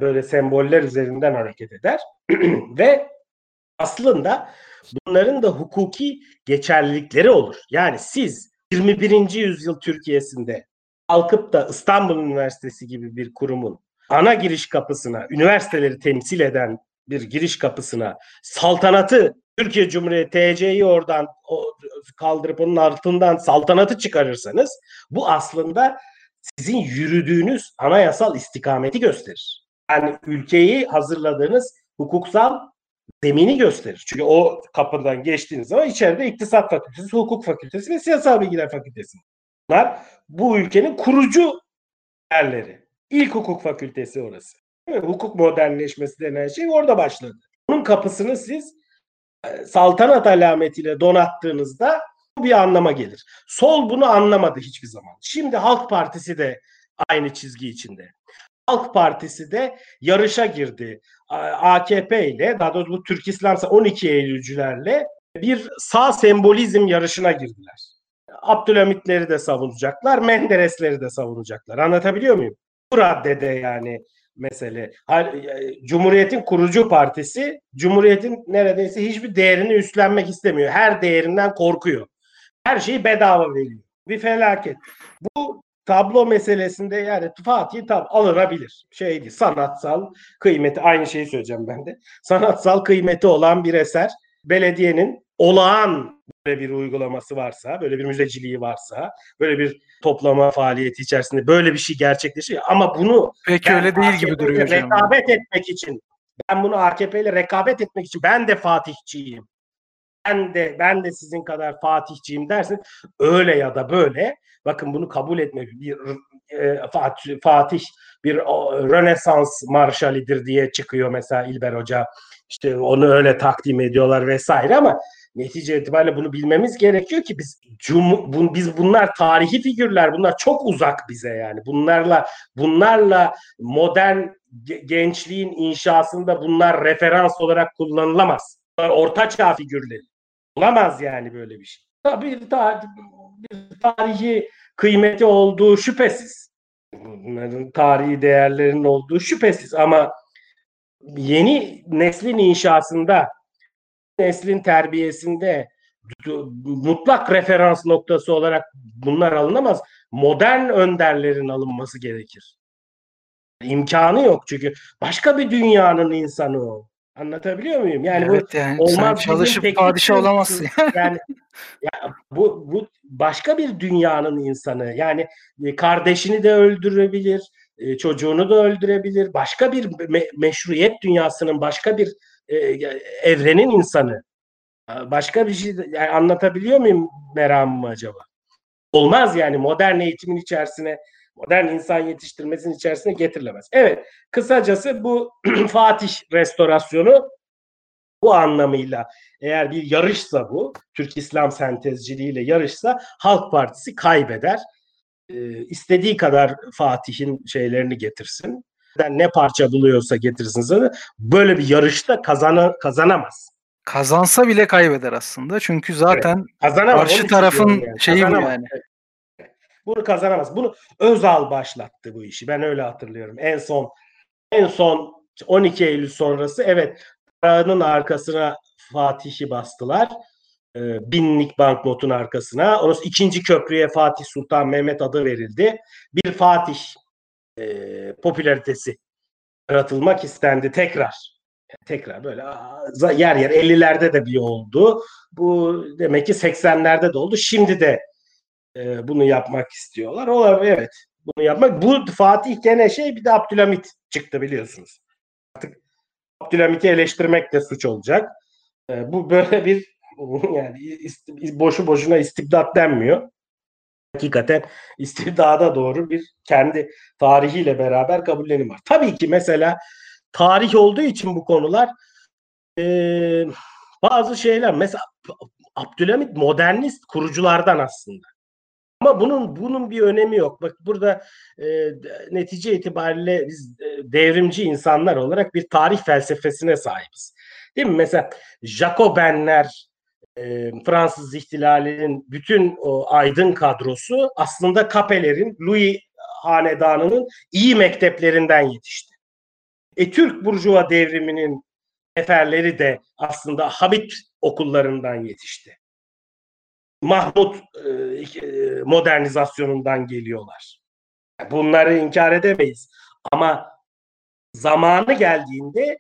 Böyle semboller üzerinden hareket eder [clears throat] ve aslında bunların da hukuki geçerlilikleri olur. Yani siz 21. yüzyıl Türkiye'sinde kalkıp da İstanbul Üniversitesi gibi bir kurumun ana giriş kapısına, üniversiteleri temsil eden bir giriş kapısına saltanatı Türkiye Cumhuriyeti TC'yi oradan kaldırıp onun altından saltanatı çıkarırsanız bu aslında sizin yürüdüğünüz anayasal istikameti gösterir. Yani ülkeyi hazırladığınız hukuksal zemini gösterir. Çünkü o kapıdan geçtiğiniz zaman içeride iktisat fakültesi, hukuk fakültesi ve siyasal bilgiler fakültesi. Bunlar bu ülkenin kurucu yerleri. İlk hukuk fakültesi orası. Hukuk modernleşmesi denen şey orada başladı. Bunun kapısını siz saltanat alametiyle donattığınızda bu bir anlama gelir. Sol bunu anlamadı hiçbir zaman. Şimdi Halk Partisi de aynı çizgi içinde. Halk Partisi de yarışa girdi. AKP ile daha doğrusu bu Türk İslamsa 12 Eylülcülerle bir sağ sembolizm yarışına girdiler. Abdülhamitleri de savunacaklar, Menderesleri de savunacaklar. Anlatabiliyor muyum? Bu raddede yani mesele. E, Cumhuriyet'in kurucu partisi Cumhuriyet'in neredeyse hiçbir değerini üstlenmek istemiyor. Her değerinden korkuyor. Her şeyi bedava veriyor. Bir felaket. Bu tablo meselesinde yani Fatih tab alınabilir. Şeydi sanatsal kıymeti aynı şeyi söyleyeceğim ben de. Sanatsal kıymeti olan bir eser belediyenin olağan böyle bir uygulaması varsa, böyle bir müzeciliği varsa, böyle bir toplama faaliyeti içerisinde böyle bir şey gerçekleşiyor. Ama bunu peki öyle değil gibi duruyor hocam. Rekabet etmek için ben bunu AKP ile rekabet etmek için ben de Fatihçiyim. Ben de ben de sizin kadar Fatihçiyim dersin. Öyle ya da böyle bakın bunu kabul etmek bir e, Fatih, Fatih bir Rönesans marşalidir diye çıkıyor mesela İlber Hoca. İşte onu öyle takdim ediyorlar vesaire ama netice itibariyle bunu bilmemiz gerekiyor ki biz cum, bun, biz bunlar tarihi figürler bunlar çok uzak bize yani bunlarla bunlarla modern gençliğin inşasında bunlar referans olarak kullanılamaz. Bunlar orta çağ figürleri. Olamaz yani böyle bir şey. Tabii tar bir tarihi kıymeti olduğu şüphesiz. Bunların tarihi değerlerinin olduğu şüphesiz ama yeni neslin inşasında neslin terbiyesinde mutlak referans noktası olarak bunlar alınamaz. Modern önderlerin alınması gerekir. İmkanı yok çünkü başka bir dünyanın insanı o. Anlatabiliyor muyum? Yani evet, bu yani olmaz çalışıp padişah olamazsın. yani ya bu bu başka bir dünyanın insanı. Yani e, kardeşini de öldürebilir, e, çocuğunu da öldürebilir. Başka bir me- meşruiyet dünyasının başka bir e, evrenin insanı. Başka bir şey yani anlatabiliyor muyum meramımı acaba? Olmaz yani modern eğitimin içerisine modern insan yetiştirmesinin içerisine getirilemez. Evet, kısacası bu [clears throat] Fatih restorasyonu bu anlamıyla eğer bir yarışsa bu, Türk İslam sentezciliğiyle yarışsa Halk Partisi kaybeder. Ee, istediği kadar Fatih'in şeylerini getirsin. Ne parça buluyorsa getirsin sana. Böyle bir yarışta kazana, kazanamaz. Kazansa bile kaybeder aslında. Çünkü zaten evet, kazanamaz. karşı tarafın yani. şeyi bu yani. Bunu kazanamaz. Bunu Özal başlattı bu işi. Ben öyle hatırlıyorum. En son en son 12 Eylül sonrası evet paranın arkasına Fatih'i bastılar. E, binlik banknotun arkasına. Ondan sonra ikinci köprüye Fatih Sultan Mehmet adı verildi. Bir Fatih e, popülaritesi yaratılmak istendi tekrar. tekrar böyle yer yer 50'lerde de bir oldu. Bu demek ki 80'lerde de oldu. Şimdi de e, bunu yapmak istiyorlar. Olabilir evet. Bunu yapmak. Bu Fatih gene şey bir de Abdülhamit çıktı biliyorsunuz. Artık Abdülhamit'i eleştirmek de suç olacak. E, bu böyle bir [laughs] yani boşu boşuna istibdat denmiyor. Hakikaten [laughs] istibdada doğru bir kendi tarihiyle beraber kabullenim var. Tabii ki mesela tarih olduğu için bu konular e, bazı şeyler mesela Abdülhamit modernist kuruculardan aslında. Ama bunun bunun bir önemi yok. Bak burada e, netice itibariyle biz devrimci insanlar olarak bir tarih felsefesine sahibiz. Değil mi? Mesela Jacobenler, e, Fransız ihtilalinin bütün o aydın kadrosu aslında Kapelerin, Louis hanedanının iyi mekteplerinden yetişti. E, Türk Burjuva devriminin neferleri de aslında Hamit okullarından yetişti. Mahmut e, e, modernizasyonundan geliyorlar. Bunları inkar edemeyiz. Ama zamanı geldiğinde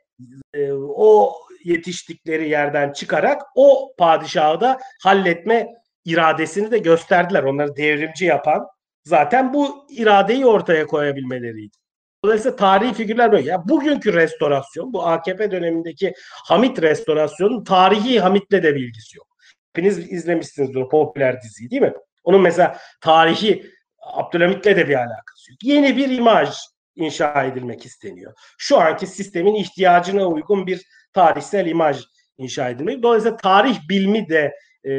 e, o yetiştikleri yerden çıkarak o padişahı da halletme iradesini de gösterdiler. Onları devrimci yapan zaten bu iradeyi ortaya koyabilmeleriydi. Dolayısıyla tarihi figürler böyle. Ya bugünkü restorasyon, bu AKP dönemindeki Hamit restorasyonun tarihi Hamit'le de bir ilgisi yok. Hepiniz izlemişsiniz o popüler diziyi değil mi? Onun mesela tarihi Abdülhamit'le de bir alakası yok. Yeni bir imaj inşa edilmek isteniyor. Şu anki sistemin ihtiyacına uygun bir tarihsel imaj inşa edilmek. Dolayısıyla tarih bilimi de e,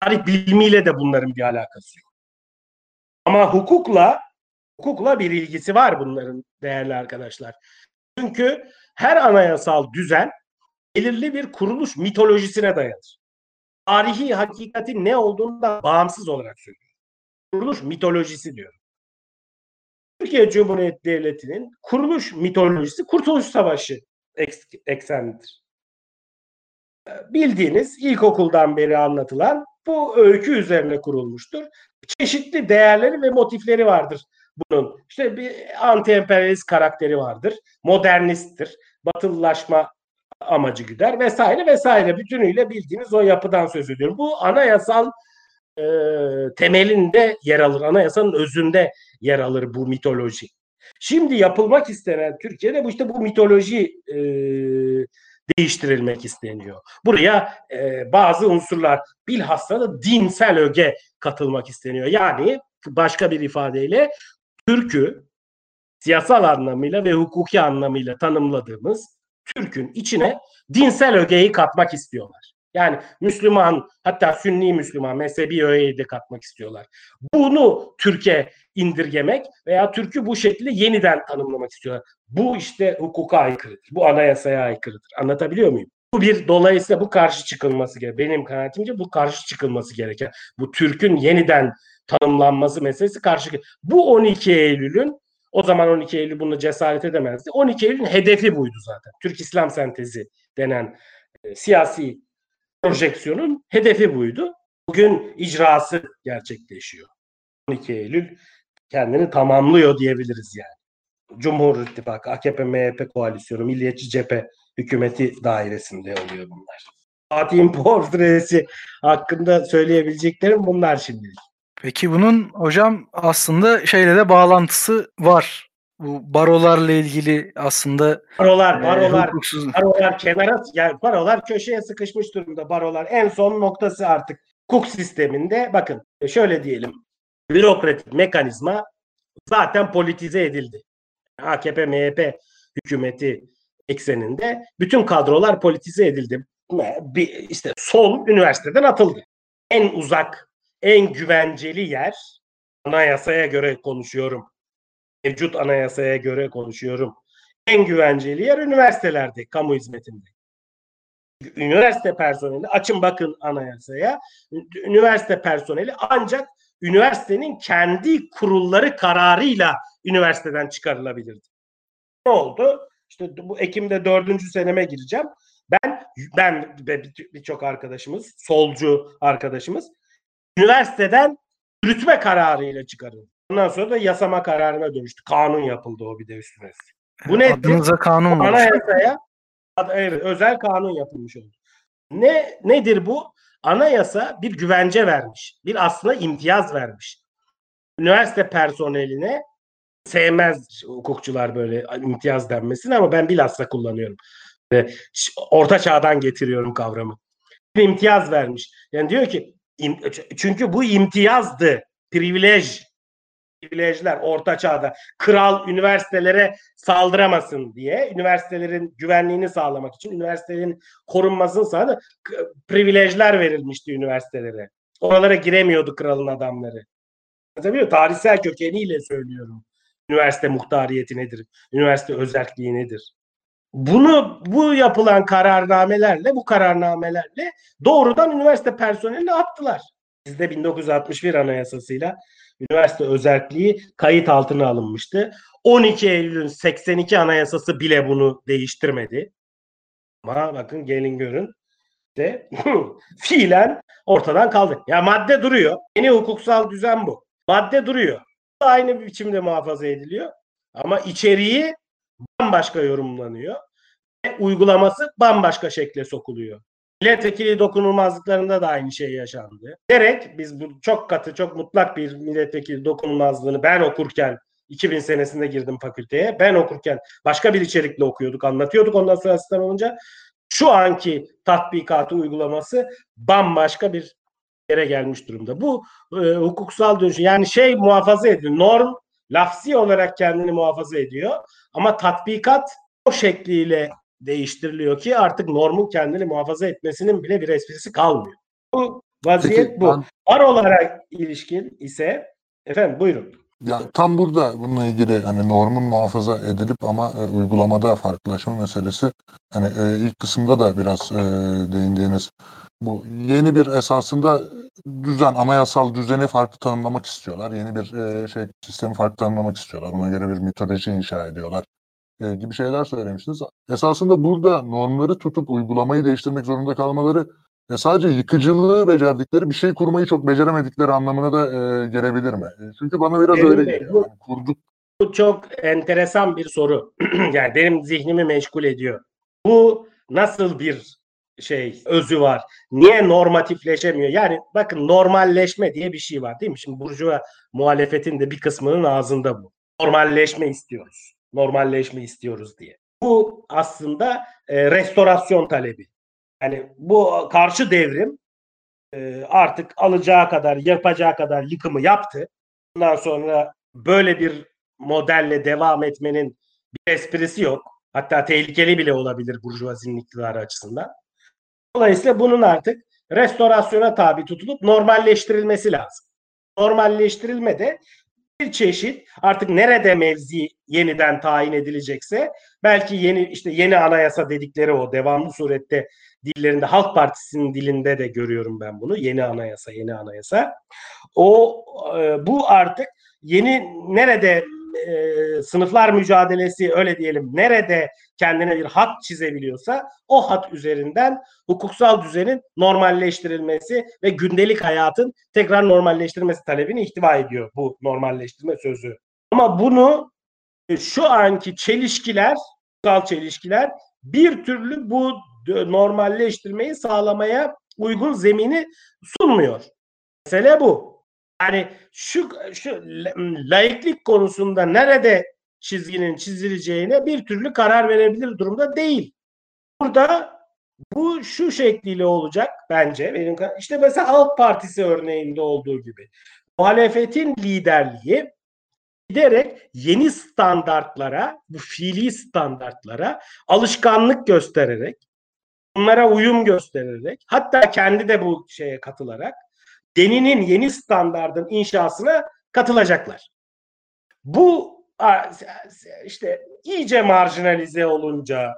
tarih bilimiyle de bunların bir alakası yok. Ama hukukla hukukla bir ilgisi var bunların değerli arkadaşlar. Çünkü her anayasal düzen belirli bir kuruluş mitolojisine dayanır. Tarihi hakikatin ne olduğundan bağımsız olarak söylüyorum. Kuruluş mitolojisi diyor. Türkiye Cumhuriyeti Devleti'nin kuruluş mitolojisi Kurtuluş Savaşı eksenidir. Bildiğiniz ilkokuldan beri anlatılan bu öykü üzerine kurulmuştur. Çeşitli değerleri ve motifleri vardır bunun. İşte bir anti-emperyalist karakteri vardır. Modernisttir. Batılılaşma amacı güder vesaire vesaire. Bütünüyle bildiğiniz o yapıdan söz ediyorum. Bu anayasal e, temelinde yer alır. Anayasanın özünde yer alır bu mitoloji. Şimdi yapılmak istenen Türkiye'de bu işte bu mitoloji e, değiştirilmek isteniyor. Buraya e, bazı unsurlar bilhassa da dinsel öge katılmak isteniyor. Yani başka bir ifadeyle Türk'ü siyasal anlamıyla ve hukuki anlamıyla tanımladığımız Türk'ün içine dinsel ögeyi katmak istiyorlar. Yani Müslüman hatta Sünni Müslüman mezhebi öğeyi de katmak istiyorlar. Bunu Türkiye indirgemek veya Türk'ü bu şekilde yeniden tanımlamak istiyorlar. Bu işte hukuka aykırıdır. Bu anayasaya aykırıdır. Anlatabiliyor muyum? Bu bir dolayısıyla bu karşı çıkılması gerek. Benim kanaatimce bu karşı çıkılması gereken. Bu Türk'ün yeniden tanımlanması meselesi karşı. Bu 12 Eylül'ün o zaman 12 Eylül bunu cesaret edemezdi. 12 Eylül'ün hedefi buydu zaten. Türk İslam sentezi denen e, siyasi projeksiyonun hedefi buydu. Bugün icrası gerçekleşiyor. 12 Eylül kendini tamamlıyor diyebiliriz yani. Cumhur İttifakı, AKP, MHP koalisyonu, Milliyetçi Cephe hükümeti dairesinde oluyor bunlar. Fatih'in portresi hakkında söyleyebileceklerim bunlar şimdilik. Peki bunun hocam aslında şeyle de bağlantısı var. Bu barolarla ilgili aslında barolar, barolar, e, hukuksuz... barolar kenara yani barolar köşeye sıkışmış durumda. Barolar en son noktası artık hukuk sisteminde. Bakın şöyle diyelim. Bürokratik mekanizma zaten politize edildi. AKP MHP hükümeti ekseninde bütün kadrolar politize edildi. Bir, işte sol üniversiteden atıldı. En uzak en güvenceli yer anayasaya göre konuşuyorum. Mevcut anayasaya göre konuşuyorum. En güvenceli yer üniversitelerde, kamu hizmetinde. Üniversite personeli, açın bakın anayasaya. Üniversite personeli ancak üniversitenin kendi kurulları kararıyla üniversiteden çıkarılabilirdi. Ne oldu? İşte bu Ekim'de dördüncü seneme gireceğim. Ben ben ve birçok arkadaşımız, solcu arkadaşımız üniversiteden yürütme kararıyla çıkarıldı. Ondan sonra da yasama kararına dönüştü. Kanun yapıldı o bir de üstüne. Bu ne? Adınıza kanun var. Anayasaya Evet, özel kanun yapılmış oldu. Ne nedir bu? Anayasa bir güvence vermiş. Bir aslında imtiyaz vermiş. Üniversite personeline sevmez hukukçular böyle imtiyaz denmesini ama ben bilhassa kullanıyorum. Orta çağdan getiriyorum kavramı. Bir imtiyaz vermiş. Yani diyor ki çünkü bu imtiyazdı. Privilej privilejler orta çağda kral üniversitelere saldıramasın diye üniversitelerin güvenliğini sağlamak için üniversitelerin korunmasını sağladı privilejler verilmişti üniversitelere. Oralara giremiyordu kralın adamları. Tabii tarihsel kökeniyle söylüyorum. Üniversite muhtariyeti nedir? Üniversite özelliği nedir? Bunu bu yapılan kararnamelerle, bu kararnamelerle doğrudan üniversite personeline attılar. Bizde 1961 anayasasıyla üniversite özelliği kayıt altına alınmıştı. 12 Eylül'ün 82 anayasası bile bunu değiştirmedi. Ama bakın gelin görün de [laughs] fiilen ortadan kaldı. Ya madde duruyor. Yeni hukuksal düzen bu. Madde duruyor. Aynı biçimde muhafaza ediliyor. Ama içeriği bambaşka yorumlanıyor. Ve uygulaması bambaşka şekle sokuluyor. Milletvekili dokunulmazlıklarında da aynı şey yaşandı. Gerek biz bu çok katı, çok mutlak bir milletvekili dokunulmazlığını ben okurken 2000 senesinde girdim fakülteye. Ben okurken başka bir içerikle okuyorduk, anlatıyorduk ondan sonra asistan olunca. Şu anki tatbikatı uygulaması bambaşka bir yere gelmiş durumda. Bu e, hukuksal dönüşüm yani şey muhafaza ediyor. Norm lafsi olarak kendini muhafaza ediyor ama tatbikat o şekliyle değiştiriliyor ki artık normun kendini muhafaza etmesinin bile bir esprisi kalmıyor. Bu vaziyet Peki, bu. Ben... Var olarak ilişkin ise efendim buyurun. Ya tam burada bununla ilgili hani normun muhafaza edilip ama e, uygulamada farklılaşma meselesi hani e, ilk kısımda da biraz e, değindiğiniz bu yeni bir esasında düzen, anayasal düzeni farklı tanımlamak istiyorlar. Yeni bir e, şey sistemi farklı tanımlamak istiyorlar. Buna göre bir mitoloji inşa ediyorlar e, gibi şeyler söylemiştiniz. Esasında burada normları tutup uygulamayı değiştirmek zorunda kalmaları e, sadece yıkıcılığı becerdikleri bir şey kurmayı çok beceremedikleri anlamına da e, gelebilir mi? E, çünkü bana biraz benim öyle geliyor. Yani kurduk. Bu çok enteresan bir soru. [clears throat] yani benim zihnimi meşgul ediyor. Bu nasıl bir şey özü var. Niye normatifleşemiyor? Yani bakın normalleşme diye bir şey var değil mi? Şimdi burjuva muhalefetin de bir kısmının ağzında bu. Normalleşme istiyoruz normalleşme istiyoruz diye. Bu aslında e, restorasyon talebi. Yani bu karşı devrim e, artık alacağı kadar, yapacağı kadar yıkımı yaptı. Bundan sonra böyle bir modelle devam etmenin bir esprisi yok. Hatta tehlikeli bile olabilir burjuvazinin iktidarı açısından. Dolayısıyla bunun artık restorasyona tabi tutulup normalleştirilmesi lazım. Normalleştirilme de çeşit artık nerede mevzi yeniden tayin edilecekse belki yeni işte yeni anayasa dedikleri o devamlı surette dillerinde Halk Partisi'nin dilinde de görüyorum ben bunu. Yeni anayasa, yeni anayasa. O e, bu artık yeni nerede e, sınıflar mücadelesi öyle diyelim nerede kendine bir hat çizebiliyorsa o hat üzerinden hukuksal düzenin normalleştirilmesi ve gündelik hayatın tekrar normalleştirilmesi talebini ihtiva ediyor bu normalleştirme sözü. Ama bunu e, şu anki çelişkiler, hukuksal çelişkiler bir türlü bu normalleştirmeyi sağlamaya uygun zemini sunmuyor. Mesele bu. Yani şu, şu laiklik konusunda nerede çizginin çizileceğine bir türlü karar verebilir durumda değil. Burada bu şu şekliyle olacak bence. Benim işte mesela Halk Partisi örneğinde olduğu gibi. Muhalefetin liderliği giderek yeni standartlara, bu fiili standartlara alışkanlık göstererek, bunlara uyum göstererek, hatta kendi de bu şeye katılarak deninin yeni standardın inşasına katılacaklar. Bu işte iyice marjinalize olunca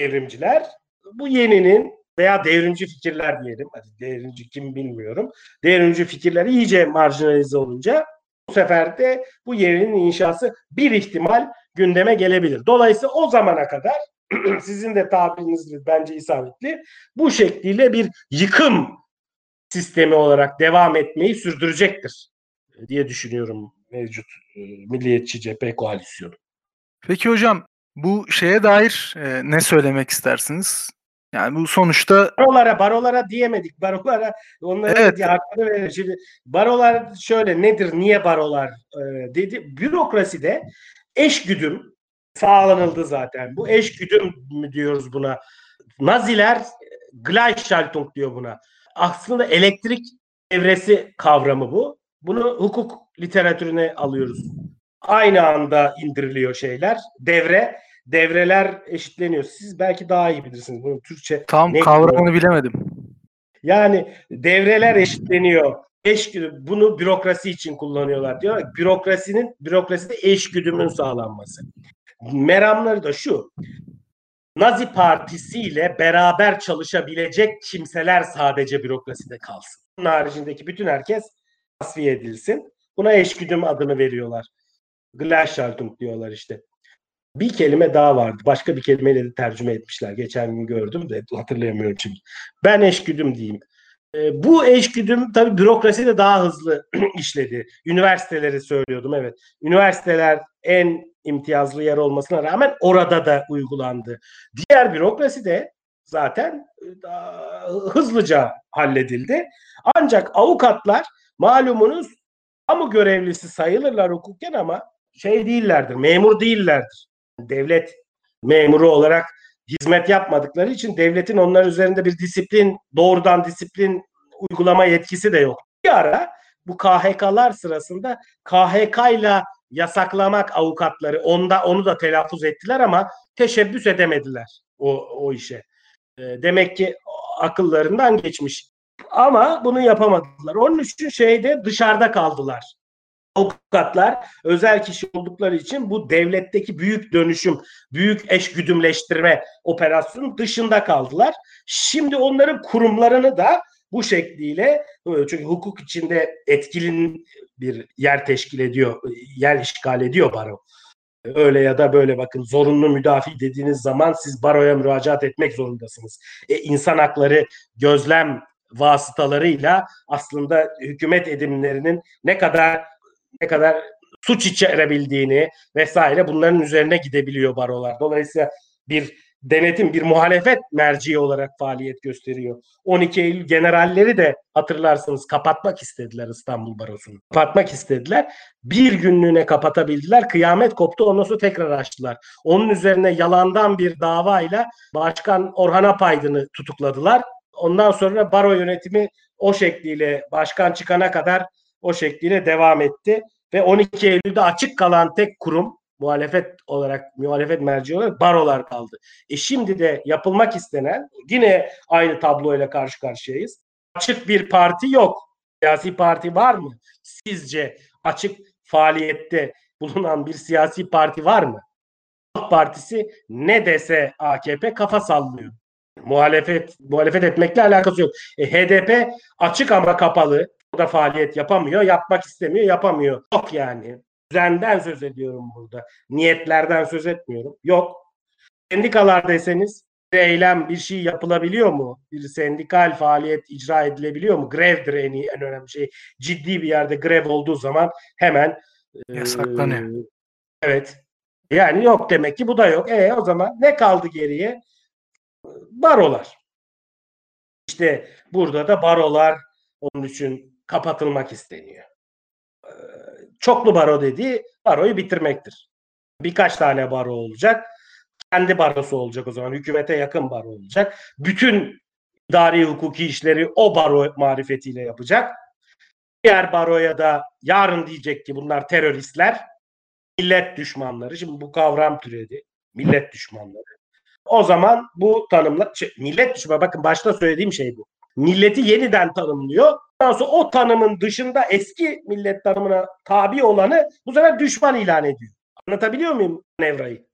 devrimciler bu yeninin veya devrimci fikirler diyelim. Hadi devrimci kim bilmiyorum. Devrimci fikirler iyice marjinalize olunca bu sefer de bu yeninin inşası bir ihtimal gündeme gelebilir. Dolayısıyla o zamana kadar [clears throat] sizin de tabiriniz bence isabetli. Bu şekliyle bir yıkım sistemi olarak devam etmeyi sürdürecektir diye düşünüyorum mevcut e, Milliyetçi Cephe Koalisyonu. Peki hocam Bu şeye dair e, ne söylemek istersiniz? Yani bu sonuçta barolara barolara diyemedik. Barolara onlara Evet. hakkını verelim. Şimdi barolar şöyle nedir? Niye barolar e, dedi. Bürokraside eş güdüm sağlanıldı zaten. Bu eş güdüm mü diyoruz buna? Naziler Gleichschaltung diyor buna. Aslında elektrik devresi kavramı bu. Bunu hukuk literatürüne alıyoruz. Aynı anda indiriliyor şeyler. Devre, devreler eşitleniyor. Siz belki daha iyi bilirsiniz bunu Türkçe. tam ne kavramını bilemedim. Yani devreler eşitleniyor. Eş güdüm. Bunu bürokrasi için kullanıyorlar diyor. Bürokrasinin bürokraside eş güdümün sağlanması. Meramları da şu. Nazi Partisi ile beraber çalışabilecek kimseler sadece bürokraside kalsın. Bunun haricindeki bütün herkes tasfiye edilsin. Buna eşgüdüm adını veriyorlar. Gleichschaltung diyorlar işte. Bir kelime daha vardı. Başka bir kelimeyle de tercüme etmişler. Geçen gün gördüm de hatırlayamıyorum şimdi. Ben eşgüdüm diyeyim. E, bu eşgüdüm tabii bürokraside daha hızlı [clears throat] işledi. Üniversiteleri söylüyordum evet. Üniversiteler en imtiyazlı yer olmasına rağmen orada da uygulandı. Diğer bürokrasi de zaten e, hızlıca halledildi. Ancak avukatlar malumunuz kamu görevlisi sayılırlar hukuken ama şey değillerdir, memur değillerdir. Devlet memuru olarak hizmet yapmadıkları için devletin onlar üzerinde bir disiplin, doğrudan disiplin uygulama yetkisi de yok. Bir ara bu KHK'lar sırasında KHK ile yasaklamak avukatları onda onu da telaffuz ettiler ama teşebbüs edemediler o, o işe. E, demek ki akıllarından geçmiş. Ama bunu yapamadılar. Onun için şeyde dışarıda kaldılar. Avukatlar özel kişi oldukları için bu devletteki büyük dönüşüm, büyük eşgüdümleştirme operasyonun dışında kaldılar. Şimdi onların kurumlarını da bu şekliyle çünkü hukuk içinde etkili bir yer teşkil ediyor, yer işgal ediyor baro. Öyle ya da böyle bakın zorunlu müdafi dediğiniz zaman siz baroya müracaat etmek zorundasınız. E, insan hakları gözlem vasıtalarıyla aslında hükümet edimlerinin ne kadar ne kadar suç içerebildiğini vesaire bunların üzerine gidebiliyor barolar. Dolayısıyla bir denetim, bir muhalefet merci olarak faaliyet gösteriyor. 12 Eylül generalleri de hatırlarsınız kapatmak istediler İstanbul Barosu'nu. Kapatmak istediler. Bir günlüğüne kapatabildiler. Kıyamet koptu. Ondan sonra tekrar açtılar. Onun üzerine yalandan bir davayla Başkan Orhan Apaydın'ı tutukladılar. Ondan sonra baro yönetimi o şekliyle başkan çıkana kadar o şekliyle devam etti. Ve 12 Eylül'de açık kalan tek kurum muhalefet olarak muhalefet merci olarak barolar kaldı. E şimdi de yapılmak istenen yine aynı tabloyla karşı karşıyayız. Açık bir parti yok. Siyasi parti var mı? Sizce açık faaliyette bulunan bir siyasi parti var mı? Halk Partisi ne dese AKP kafa sallıyor. Muhalefet muhalefet etmekle alakası yok. E, HDP açık ama kapalı. O da faaliyet yapamıyor, yapmak istemiyor, yapamıyor. Yok yani düzenden söz ediyorum burada. Niyetlerden söz etmiyorum. Yok. Sendikalar deseniz bir eylem bir şey yapılabiliyor mu? Bir sendikal faaliyet icra edilebiliyor mu? Grevdir en, iyi, en önemli şey. Ciddi bir yerde grev olduğu zaman hemen yasaklanıyor. E, evet. Yani yok demek ki bu da yok. E o zaman ne kaldı geriye? Barolar. İşte burada da barolar onun için kapatılmak isteniyor çoklu baro dediği baroyu bitirmektir. Birkaç tane baro olacak. Kendi barosu olacak o zaman. Hükümete yakın baro olacak. Bütün idari hukuki işleri o baro marifetiyle yapacak. Diğer baroya da yarın diyecek ki bunlar teröristler, millet düşmanları. Şimdi bu kavram türedi. Millet düşmanları. O zaman bu tanımla şey, millet düşmanı bakın başta söylediğim şey bu. Milleti yeniden tanımlıyor. Ondan sonra o tanımın dışında eski millet tanımına tabi olanı bu sefer düşman ilan ediyor. Anlatabiliyor muyum Nevra'yı?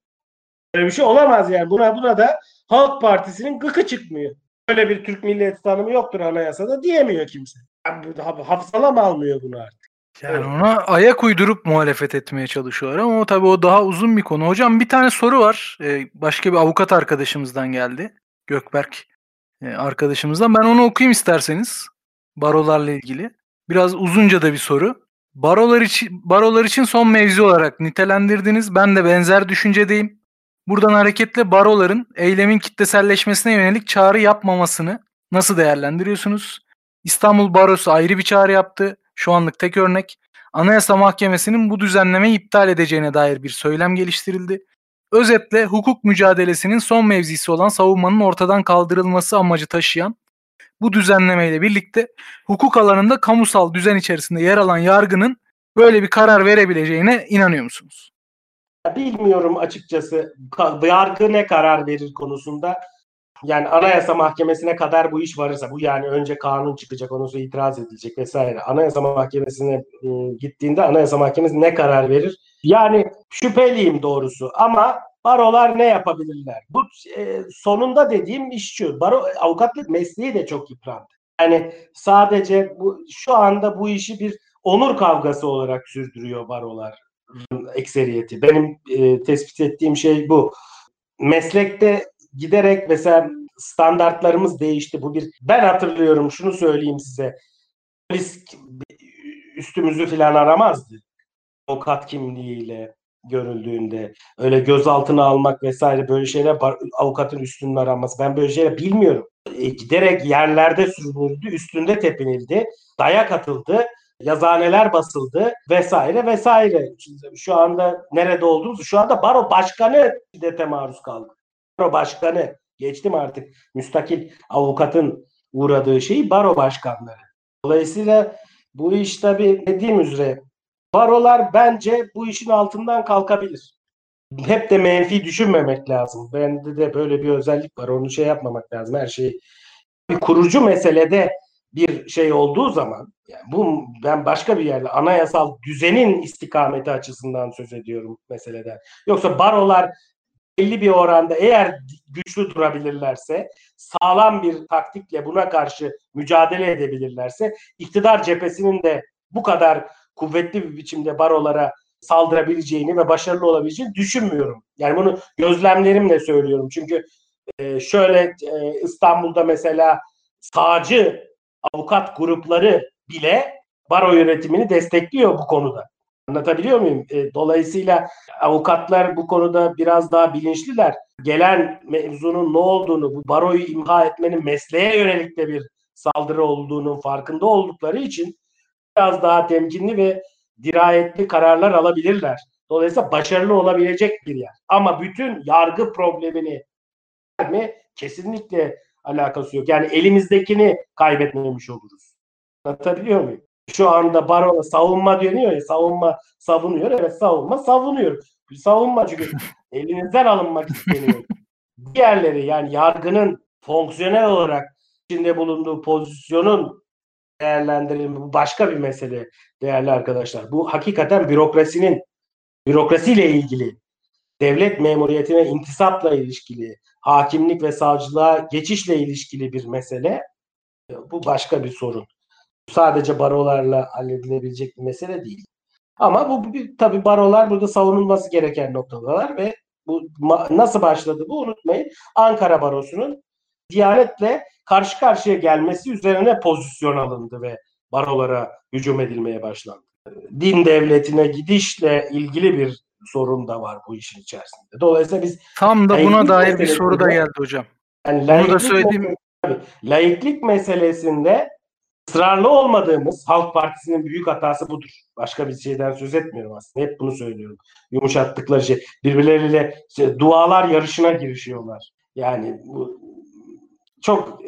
Böyle bir şey olamaz yani. Buna buna da Halk Partisi'nin gıkı çıkmıyor. Böyle bir Türk milleti tanımı yoktur anayasada diyemiyor kimse. Yani hafızala mı almıyor bunu artık? Yani ona ayak uydurup muhalefet etmeye çalışıyorlar ama tabii o daha uzun bir konu. Hocam bir tane soru var. Ee, başka bir avukat arkadaşımızdan geldi. Gökberk e, arkadaşımızdan. Ben onu okuyayım isterseniz. Barolarla ilgili. Biraz uzunca da bir soru. Barolar için, barolar için son mevzi olarak nitelendirdiniz. Ben de benzer düşüncedeyim. Buradan hareketle baroların eylemin kitleselleşmesine yönelik çağrı yapmamasını nasıl değerlendiriyorsunuz? İstanbul Barosu ayrı bir çağrı yaptı. Şu anlık tek örnek. Anayasa Mahkemesi'nin bu düzenlemeyi iptal edeceğine dair bir söylem geliştirildi. Özetle hukuk mücadelesinin son mevzisi olan savunmanın ortadan kaldırılması amacı taşıyan bu düzenlemeyle birlikte hukuk alanında kamusal düzen içerisinde yer alan yargının böyle bir karar verebileceğine inanıyor musunuz? Bilmiyorum açıkçası. Yargı ne karar verir konusunda. Yani Anayasa Mahkemesi'ne kadar bu iş varırsa bu yani önce kanun çıkacak onun sonra itiraz edilecek vesaire. Anayasa Mahkemesi'ne ıı, gittiğinde Anayasa Mahkemesi ne karar verir? Yani şüpheliyim doğrusu ama barolar ne yapabilirler? Bu e, sonunda dediğim iş şu. Baro avukatlık mesleği de çok yıprandı. Yani sadece bu şu anda bu işi bir onur kavgası olarak sürdürüyor barolar ekseriyeti. Benim e, tespit ettiğim şey bu. Meslekte giderek mesela standartlarımız değişti. Bu bir ben hatırlıyorum şunu söyleyeyim size. Polis üstümüzü filan aramazdı. Avukat kimliğiyle görüldüğünde öyle gözaltına almak vesaire böyle şeyler avukatın üstünün aranması. Ben böyle şeyler bilmiyorum. E, giderek yerlerde sürünüldü, üstünde tepinildi, dayak atıldı yazaneler basıldı vesaire vesaire. Şu anda nerede olduğumuz, şu anda baro başkanı şiddete maruz kaldı. Baro başkanı, geçtim artık müstakil avukatın uğradığı şeyi baro başkanları. Dolayısıyla bu iş tabii dediğim üzere barolar bence bu işin altından kalkabilir. Hep de menfi düşünmemek lazım. Bende de böyle bir özellik var. Onu şey yapmamak lazım. Her şeyi bir kurucu meselede bir şey olduğu zaman yani bu ben başka bir yerde anayasal düzenin istikameti açısından söz ediyorum meseleden. Yoksa barolar belli bir oranda eğer güçlü durabilirlerse, sağlam bir taktikle buna karşı mücadele edebilirlerse, iktidar cephesinin de bu kadar kuvvetli bir biçimde barolara saldırabileceğini ve başarılı olabileceğini düşünmüyorum. Yani bunu gözlemlerimle söylüyorum. Çünkü e, şöyle e, İstanbul'da mesela sağcı avukat grupları bile baro yönetimini destekliyor bu konuda. Anlatabiliyor muyum? E, dolayısıyla avukatlar bu konuda biraz daha bilinçliler. Gelen mevzunun ne olduğunu, bu baroyu imha etmenin mesleğe yönelik de bir saldırı olduğunun farkında oldukları için biraz daha temkinli ve dirayetli kararlar alabilirler. Dolayısıyla başarılı olabilecek bir yer. Ama bütün yargı problemini mi? Kesinlikle alakası yok. Yani elimizdekini kaybetmemiş oluruz. Anlatabiliyor muyum? Şu anda baro savunma deniyor ya savunma savunuyor. Evet savunma savunuyor. Savunma çünkü [laughs] elinizden alınmak isteniyor. Diğerleri yani yargının fonksiyonel olarak içinde bulunduğu pozisyonun değerlendirilme bu başka bir mesele değerli arkadaşlar. Bu hakikaten bürokrasinin bürokrasiyle ilgili devlet memuriyetine intisapla ilişkili, hakimlik ve savcılığa geçişle ilişkili bir mesele. Bu başka bir sorun. Sadece barolarla halledilebilecek bir mesele değil. Ama bu tabii barolar burada savunulması gereken noktalar ve bu nasıl başladı bu unutmayın. Ankara Barosu'nun Diyanet'le karşı karşıya gelmesi üzerine pozisyon alındı ve barolara hücum edilmeye başlandı. Din devletine gidişle ilgili bir sorun da var bu işin içerisinde. Dolayısıyla biz tam da buna dair bir soru da geldi hocam. Yani Bunu da söylediğim laiklik meselesinde ısrarlı olmadığımız Halk Partisi'nin büyük hatası budur. Başka bir şeyden söz etmiyorum aslında. Hep bunu söylüyorum. Yumuşattıkları şey. Birbirleriyle işte, dualar yarışına girişiyorlar. Yani bu çok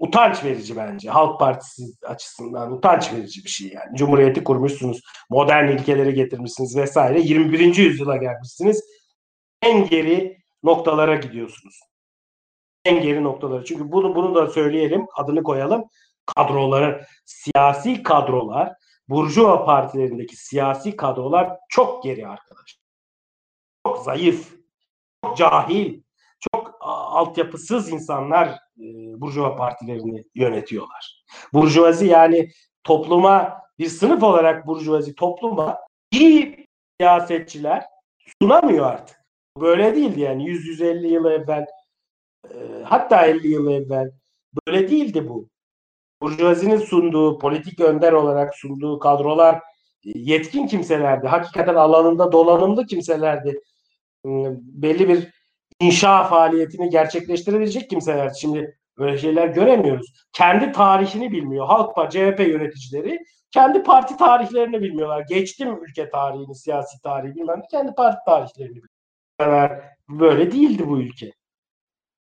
utanç verici bence. Halk Partisi açısından utanç verici bir şey yani. Cumhuriyeti kurmuşsunuz, modern ilkeleri getirmişsiniz vesaire. 21. yüzyıla gelmişsiniz. En geri noktalara gidiyorsunuz. En geri noktaları. Çünkü bunu bunu da söyleyelim, adını koyalım. Kadroları, siyasi kadrolar, Burjuva partilerindeki siyasi kadrolar çok geri arkadaş. Çok zayıf, çok cahil, altyapısız insanlar e, Burjuva partilerini yönetiyorlar. Burjuvazi yani topluma bir sınıf olarak Burjuvazi topluma iyi siyasetçiler sunamıyor artık. Böyle değildi yani 100-150 yıl evvel e, hatta 50 yıl evvel böyle değildi bu. Burjuvazi'nin sunduğu, politik önder olarak sunduğu kadrolar e, yetkin kimselerdi. Hakikaten alanında dolanımlı kimselerdi. belli bir inşa faaliyetini gerçekleştirebilecek kimseler. Şimdi böyle şeyler göremiyoruz. Kendi tarihini bilmiyor. Halk CHP yöneticileri kendi parti tarihlerini bilmiyorlar. Geçtim ülke tarihini, siyasi tarihi bilmem kendi parti tarihlerini bilmiyorlar. Böyle değildi bu ülke.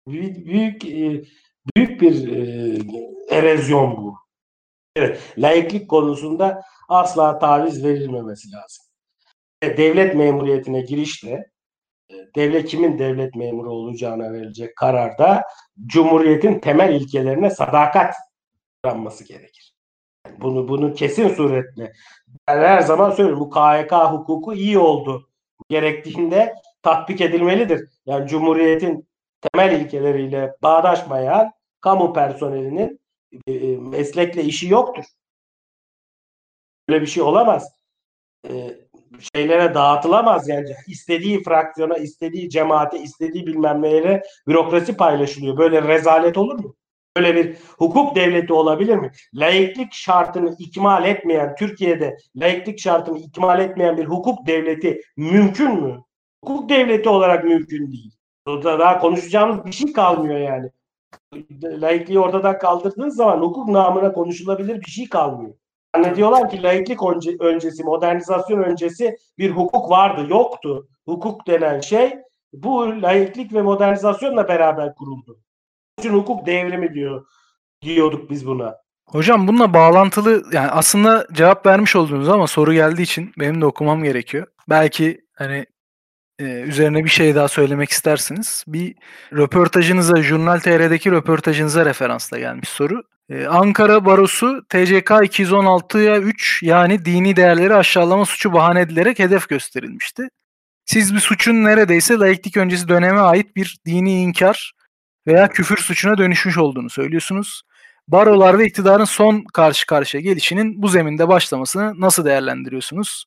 Büyük, büyük, e, büyük bir e, erozyon bu. Evet, layıklık konusunda asla taviz verilmemesi lazım. Devlet memuriyetine girişte devlet kimin devlet memuru olacağına verilecek kararda Cumhuriyet'in temel ilkelerine sadakat davranması gerekir. Bunu bunu kesin suretle ben her zaman söylüyorum bu KHK hukuku iyi oldu gerektiğinde tatbik edilmelidir. Yani Cumhuriyet'in temel ilkeleriyle bağdaşmayan kamu personelinin e, e, meslekle işi yoktur. Böyle bir şey olamaz. E, şeylere dağıtılamaz yani istediği fraksiyona, istediği cemaate, istediği bilmem nelere bürokrasi paylaşılıyor. Böyle rezalet olur mu? Böyle bir hukuk devleti olabilir mi? Layıklık şartını ikmal etmeyen Türkiye'de layıklık şartını ikmal etmeyen bir hukuk devleti mümkün mü? Hukuk devleti olarak mümkün değil. Burada daha konuşacağımız bir şey kalmıyor yani. Layıklığı ortadan kaldırdığınız zaman hukuk namına konuşulabilir bir şey kalmıyor. Zannediyorlar ki laiklik öncesi, modernizasyon öncesi bir hukuk vardı. Yoktu. Hukuk denen şey bu laiklik ve modernizasyonla beraber kuruldu. için hukuk devrimi diyor diyorduk biz buna. Hocam bununla bağlantılı yani aslında cevap vermiş oldunuz ama soru geldiği için benim de okumam gerekiyor. Belki hani e, üzerine bir şey daha söylemek istersiniz. Bir röportajınıza, Jurnal TR'deki röportajınıza referansla gelmiş soru. Ee, Ankara Barosu TCK 216'ya 3 yani dini değerleri aşağılama suçu bahane edilerek hedef gösterilmişti. Siz bir suçun neredeyse laiklik öncesi döneme ait bir dini inkar veya küfür suçuna dönüşmüş olduğunu söylüyorsunuz. Barolar ve iktidarın son karşı karşıya gelişinin bu zeminde başlamasını nasıl değerlendiriyorsunuz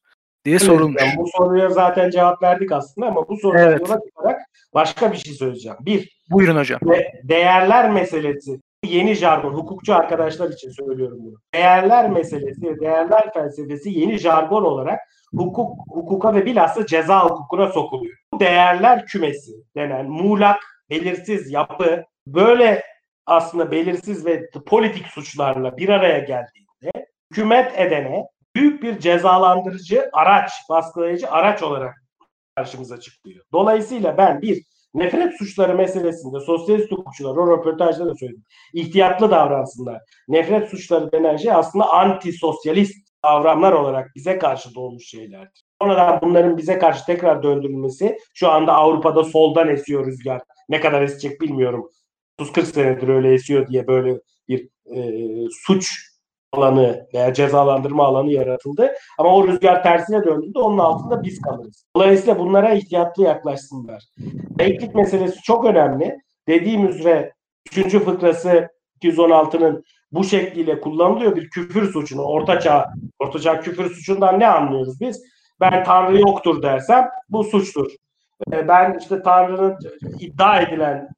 diye sorulmuş. Yani bu soruya zaten cevap verdik aslında ama bu soruya evet. yola çıkarak başka bir şey söyleyeceğim. Bir, Buyurun hocam. De- değerler meselesi yeni jargon, hukukçu arkadaşlar için söylüyorum bunu. Değerler meselesi, değerler felsefesi yeni jargon olarak hukuk, hukuka ve bilhassa ceza hukukuna sokuluyor. Bu değerler kümesi denen muğlak, belirsiz yapı böyle aslında belirsiz ve politik suçlarla bir araya geldiğinde hükümet edene büyük bir cezalandırıcı araç, baskılayıcı araç olarak karşımıza çıkıyor. Dolayısıyla ben bir nefret suçları meselesinde sosyalist hukukçular o röportajda da söyledim. İhtiyatlı davransınlar. Nefret suçları denen şey aslında anti sosyalist davranlar olarak bize karşı doğmuş şeylerdir. Sonradan bunların bize karşı tekrar döndürülmesi şu anda Avrupa'da soldan esiyor rüzgar. Ne kadar esecek bilmiyorum. 30-40 senedir öyle esiyor diye böyle bir e, suç alanı veya cezalandırma alanı yaratıldı. Ama o rüzgar tersine döndüğünde onun altında biz kalırız. Dolayısıyla bunlara ihtiyatlı yaklaşsınlar. Laiklik meselesi çok önemli. Dediğim üzere 3. fıkrası 216'nın bu şekliyle kullanılıyor bir küfür suçunu. Ortaçağ, ortaçağ küfür suçundan ne anlıyoruz biz? Ben Tanrı yoktur dersem bu suçtur. Ee, ben işte Tanrı'nın iddia edilen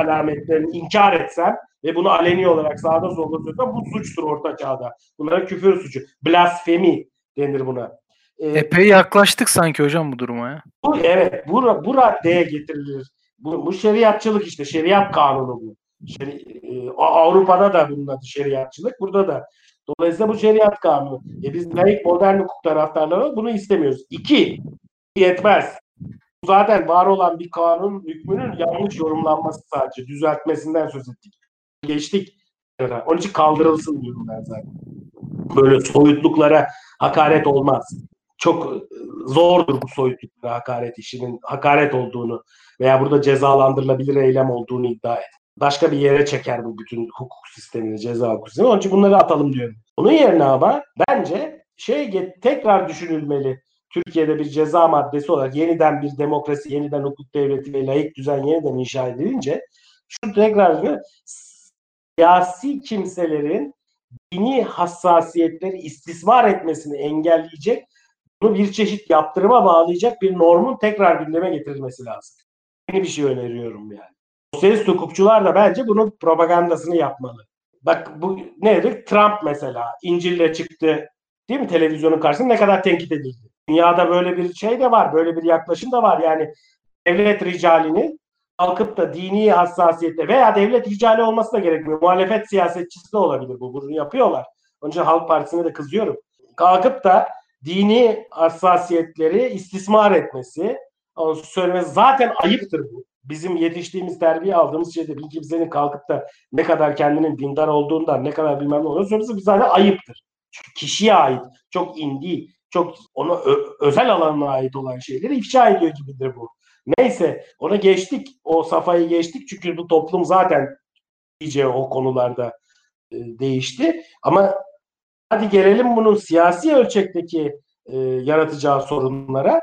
alametlerini inkar etsem ve bunu aleni olarak sağda solda söylesem bu suçtur orta çağda. Bunlara küfür suçu. Blasfemi denir buna. Ee, Epey yaklaştık sanki hocam bu duruma ya. Bu, evet bu, bu raddeye getirilir. Bu, bu şeriatçılık işte şeriat kanunu bu. Şeri, e, Avrupa'da da bunun adı şeriatçılık. Burada da. Dolayısıyla bu şeriat kanunu. E biz layık modern hukuk taraftarları bunu istemiyoruz. İki, yetmez zaten var olan bir kanun hükmünün yanlış yorumlanması sadece düzeltmesinden söz ettik. Geçtik. Onun için kaldırılsın diyorum ben zaten. Böyle soyutluklara hakaret olmaz. Çok e, zordur bu soyutluklara hakaret işinin hakaret olduğunu veya burada cezalandırılabilir eylem olduğunu iddia et. Başka bir yere çeker bu bütün hukuk sistemini, ceza hukuk sistemini. Onun için bunları atalım diyorum. Onun yerine ama bence şey tekrar düşünülmeli. Türkiye'de bir ceza maddesi olarak yeniden bir demokrasi, yeniden hukuk devleti ve layık düzen yeniden inşa edilince şu tekrar siyasi kimselerin dini hassasiyetleri istismar etmesini engelleyecek, bunu bir çeşit yaptırıma bağlayacak bir normun tekrar gündeme getirilmesi lazım. Yeni bir şey öneriyorum yani. Sosyalist hukukçular da bence bunun propagandasını yapmalı. Bak bu nedir? Trump mesela İncil'le çıktı değil mi televizyonun karşısında ne kadar tenkit edildi. Dünyada böyle bir şey de var, böyle bir yaklaşım da var. Yani devlet ricalinin kalkıp da dini hassasiyette veya devlet ricali olması da gerekmiyor. Muhalefet siyasetçisi de olabilir bu. Bunu yapıyorlar. Onun için Halk Partisi'ne de kızıyorum. Kalkıp da dini hassasiyetleri istismar etmesi, onu söylemesi zaten ayıptır bu. Bizim yetiştiğimiz, terbiye aldığımız şeyde bir kimsenin kalkıp da ne kadar kendinin dindar olduğundan, ne kadar bilmem ne olduğunu söylemesi zaten ayıptır. Çünkü kişiye ait, çok indi, çok ona özel alanına ait olan şeyleri ifşa ediyor gibidir bu. Neyse ona geçtik. O safhayı geçtik. Çünkü bu toplum zaten iyice o konularda e, değişti. Ama hadi gelelim bunun siyasi ölçekteki e, yaratacağı sorunlara.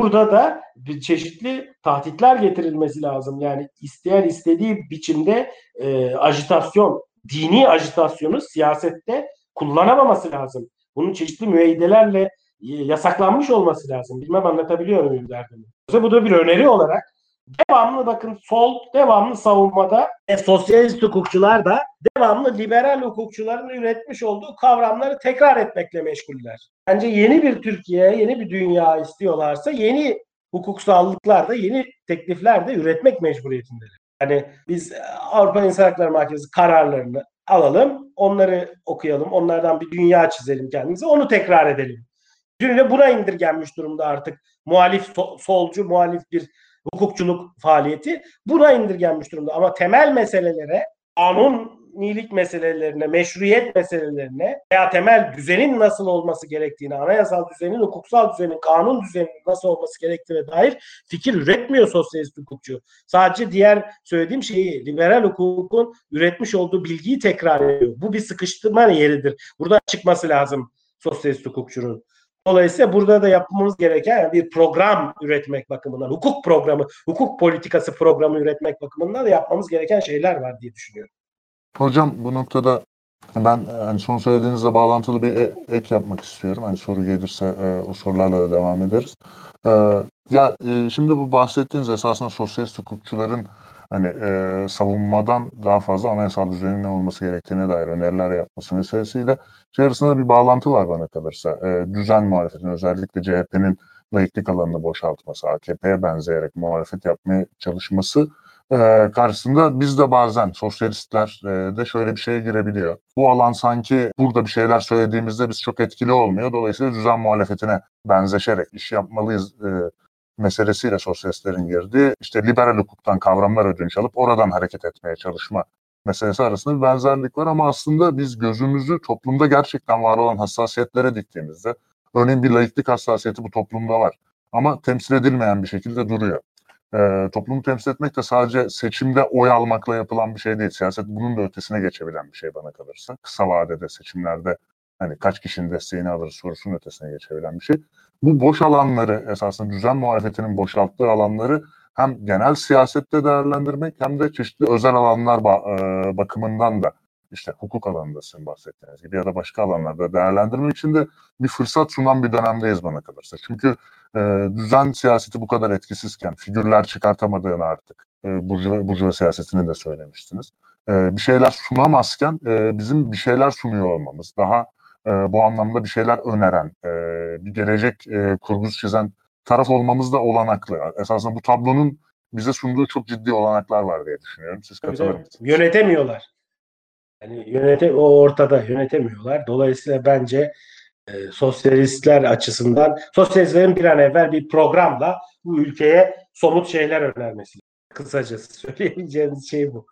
Burada da bir çeşitli tahtitler getirilmesi lazım. Yani isteyen istediği biçimde e, ajitasyon, dini ajitasyonu siyasette kullanamaması lazım. Bunun çeşitli müeyyidelerle e, yasaklanmış olması lazım. Bilmem anlatabiliyor muyum derdimi. Bu da bir öneri olarak devamlı bakın sol devamlı savunmada e, sosyalist hukukçular da devamlı liberal hukukçuların üretmiş olduğu kavramları tekrar etmekle meşguller. Bence yeni bir Türkiye, yeni bir dünya istiyorlarsa yeni hukuksallıklar da yeni teklifler de üretmek mecburiyetindeler. Yani biz Avrupa İnsan Hakları Mahkemesi kararlarını alalım, onları okuyalım, onlardan bir dünya çizelim kendimize, onu tekrar edelim. Dün buna indirgenmiş durumda artık muhalif solcu, muhalif bir hukukçuluk faaliyeti buna indirgenmiş durumda. Ama temel meselelere, kanunilik meselelerine, meşruiyet meselelerine veya temel düzenin nasıl olması gerektiğini, anayasal düzenin, hukuksal düzenin, kanun düzeninin nasıl olması gerektiğine dair fikir üretmiyor sosyalist hukukçu. Sadece diğer söylediğim şeyi, liberal hukukun üretmiş olduğu bilgiyi tekrar ediyor. Bu bir sıkıştırma yeridir. Burada çıkması lazım sosyalist hukukçunun. Dolayısıyla burada da yapmamız gereken bir program üretmek bakımından, hukuk programı, hukuk politikası programı üretmek bakımından da yapmamız gereken şeyler var diye düşünüyorum. Hocam bu noktada ben hani son söylediğinizle bağlantılı bir e, ek yapmak istiyorum. Hani soru gelirse e, o sorularla da devam ederiz. E, ya e, şimdi bu bahsettiğiniz esasında sosyalist hukukçuların hani e, savunmadan daha fazla anayasal düzenin ne olması gerektiğine dair öneriler yapması meselesiyle şey arasında bir bağlantı var bana kalırsa. E, düzen muhalefetin özellikle CHP'nin layıklık alanını boşaltması, AKP'ye benzeyerek muhalefet yapmaya çalışması e, karşısında biz de bazen sosyalistler e, de şöyle bir şeye girebiliyor. Bu alan sanki burada bir şeyler söylediğimizde biz çok etkili olmuyor. Dolayısıyla düzen muhalefetine benzeşerek iş yapmalıyız e, meselesiyle sosyalistlerin girdiği işte liberal hukuktan kavramlar ödünç alıp oradan hareket etmeye çalışma meselesi arasında bir benzerlik var ama aslında biz gözümüzü toplumda gerçekten var olan hassasiyetlere diktiğimizde örneğin bir layıklık hassasiyeti bu toplumda var ama temsil edilmeyen bir şekilde duruyor. Ee, toplumu temsil etmek de sadece seçimde oy almakla yapılan bir şey değil. Siyaset bunun da ötesine geçebilen bir şey bana kalırsa. Kısa vadede seçimlerde hani kaç kişinin desteğini alır sorusunun ötesine geçebilen bir şey bu boş alanları esasında düzen muhalefetinin boşalttığı alanları hem genel siyasette değerlendirmek hem de çeşitli özel alanlar e, bakımından da işte hukuk alanında sizin bahsettiğiniz gibi ya da başka alanlarda değerlendirmek için de bir fırsat sunan bir dönemdeyiz bana kalırsa. Çünkü e, düzen siyaseti bu kadar etkisizken figürler çıkartamadığını artık e, burjuva, burjuva siyasetini de söylemiştiniz. E, bir şeyler sunamazken e, bizim bir şeyler sunuyor olmamız, daha e, bu anlamda bir şeyler öneren, e, bir gelecek e, kurgusu çizen taraf olmamız da olanaklı. Esasında bu tablonun bize sunduğu çok ciddi olanaklar var diye düşünüyorum. Siz katılır mısınız? Yönetemiyorlar. Yani yönete o ortada yönetemiyorlar. Dolayısıyla bence e, sosyalistler açısından sosyalistlerin bir an evvel bir programla bu ülkeye somut şeyler önermesi. Kısacası [laughs] söyleyebileceğimiz şey bu.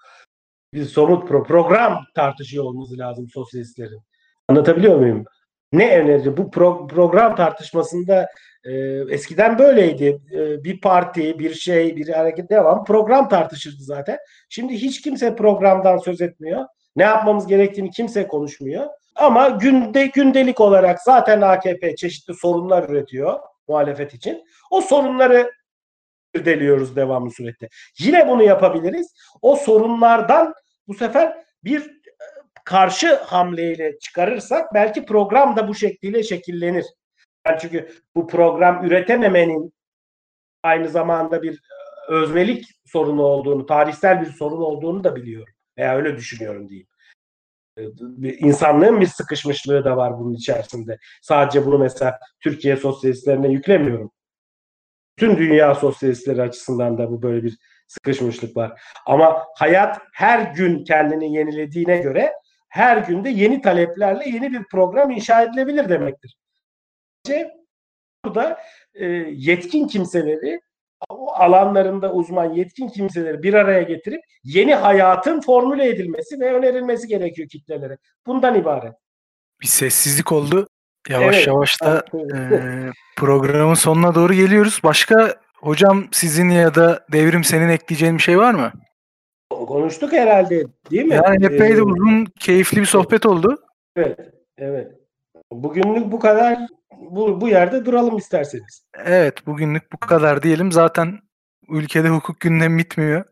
Bir somut pro program tartışıyor olması lazım sosyalistlerin. Anlatabiliyor muyum? Ne öneri? Bu pro- program tartışmasında e, eskiden böyleydi. E, bir parti, bir şey, bir hareket devam program tartışırdı zaten. Şimdi hiç kimse programdan söz etmiyor. Ne yapmamız gerektiğini kimse konuşmuyor. Ama günde gündelik olarak zaten AKP çeşitli sorunlar üretiyor muhalefet için. O sorunları deliyoruz devamlı surette. Yine bunu yapabiliriz. O sorunlardan bu sefer bir karşı hamleyle çıkarırsak belki program da bu şekliyle şekillenir. Yani çünkü bu program üretememenin aynı zamanda bir e, öznelik sorunu olduğunu, tarihsel bir sorun olduğunu da biliyorum. Veya öyle düşünüyorum diyeyim. bir insanlığın bir sıkışmışlığı da var bunun içerisinde. Sadece bunu mesela Türkiye sosyalistlerine yüklemiyorum. Tüm dünya sosyalistleri açısından da bu böyle bir sıkışmışlık var. Ama hayat her gün kendini yenilediğine göre her günde yeni taleplerle yeni bir program inşa edilebilir demektir. Burada e, yetkin kimseleri alanlarında uzman yetkin kimseleri bir araya getirip yeni hayatın formüle edilmesi ve önerilmesi gerekiyor kitlelere. Bundan ibaret. Bir sessizlik oldu. Yavaş Evet. yavaş da e, programın sonuna doğru geliyoruz. Başka hocam sizin ya da Devrim senin ekleyeceğin bir şey var mı? Konuştuk herhalde değil mi? Yani epey de uzun, keyifli bir sohbet oldu. Evet, evet. Bugünlük bu kadar. Bu, bu yerde duralım isterseniz. Evet, bugünlük bu kadar diyelim. Zaten ülkede hukuk gündemi bitmiyor.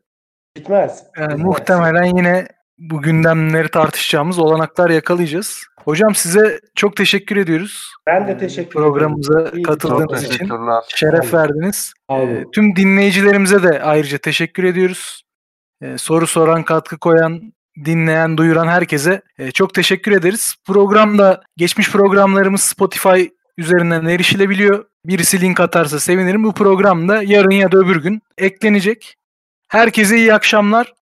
Bitmez. Yani Bitmez. muhtemelen yine bu gündemleri tartışacağımız olanaklar yakalayacağız. Hocam size çok teşekkür ediyoruz. Ben de Ee, teşekkür Programımıza ederim. İyi bir Çok katıldığınız için şeref verdiniz. Ee, Tüm dinleyicilerimize de ayrıca teşekkür ediyoruz. Ee, Soru soran, katkı koyan, dinleyen, duyuran herkese e, çok teşekkür ederiz. Programda geçmiş programlarımız Spotify üzerinden erişilebiliyor. Birisi link atarsa sevinirim. Bu program da yarın ya da öbür gün eklenecek. Herkese iyi akşamlar.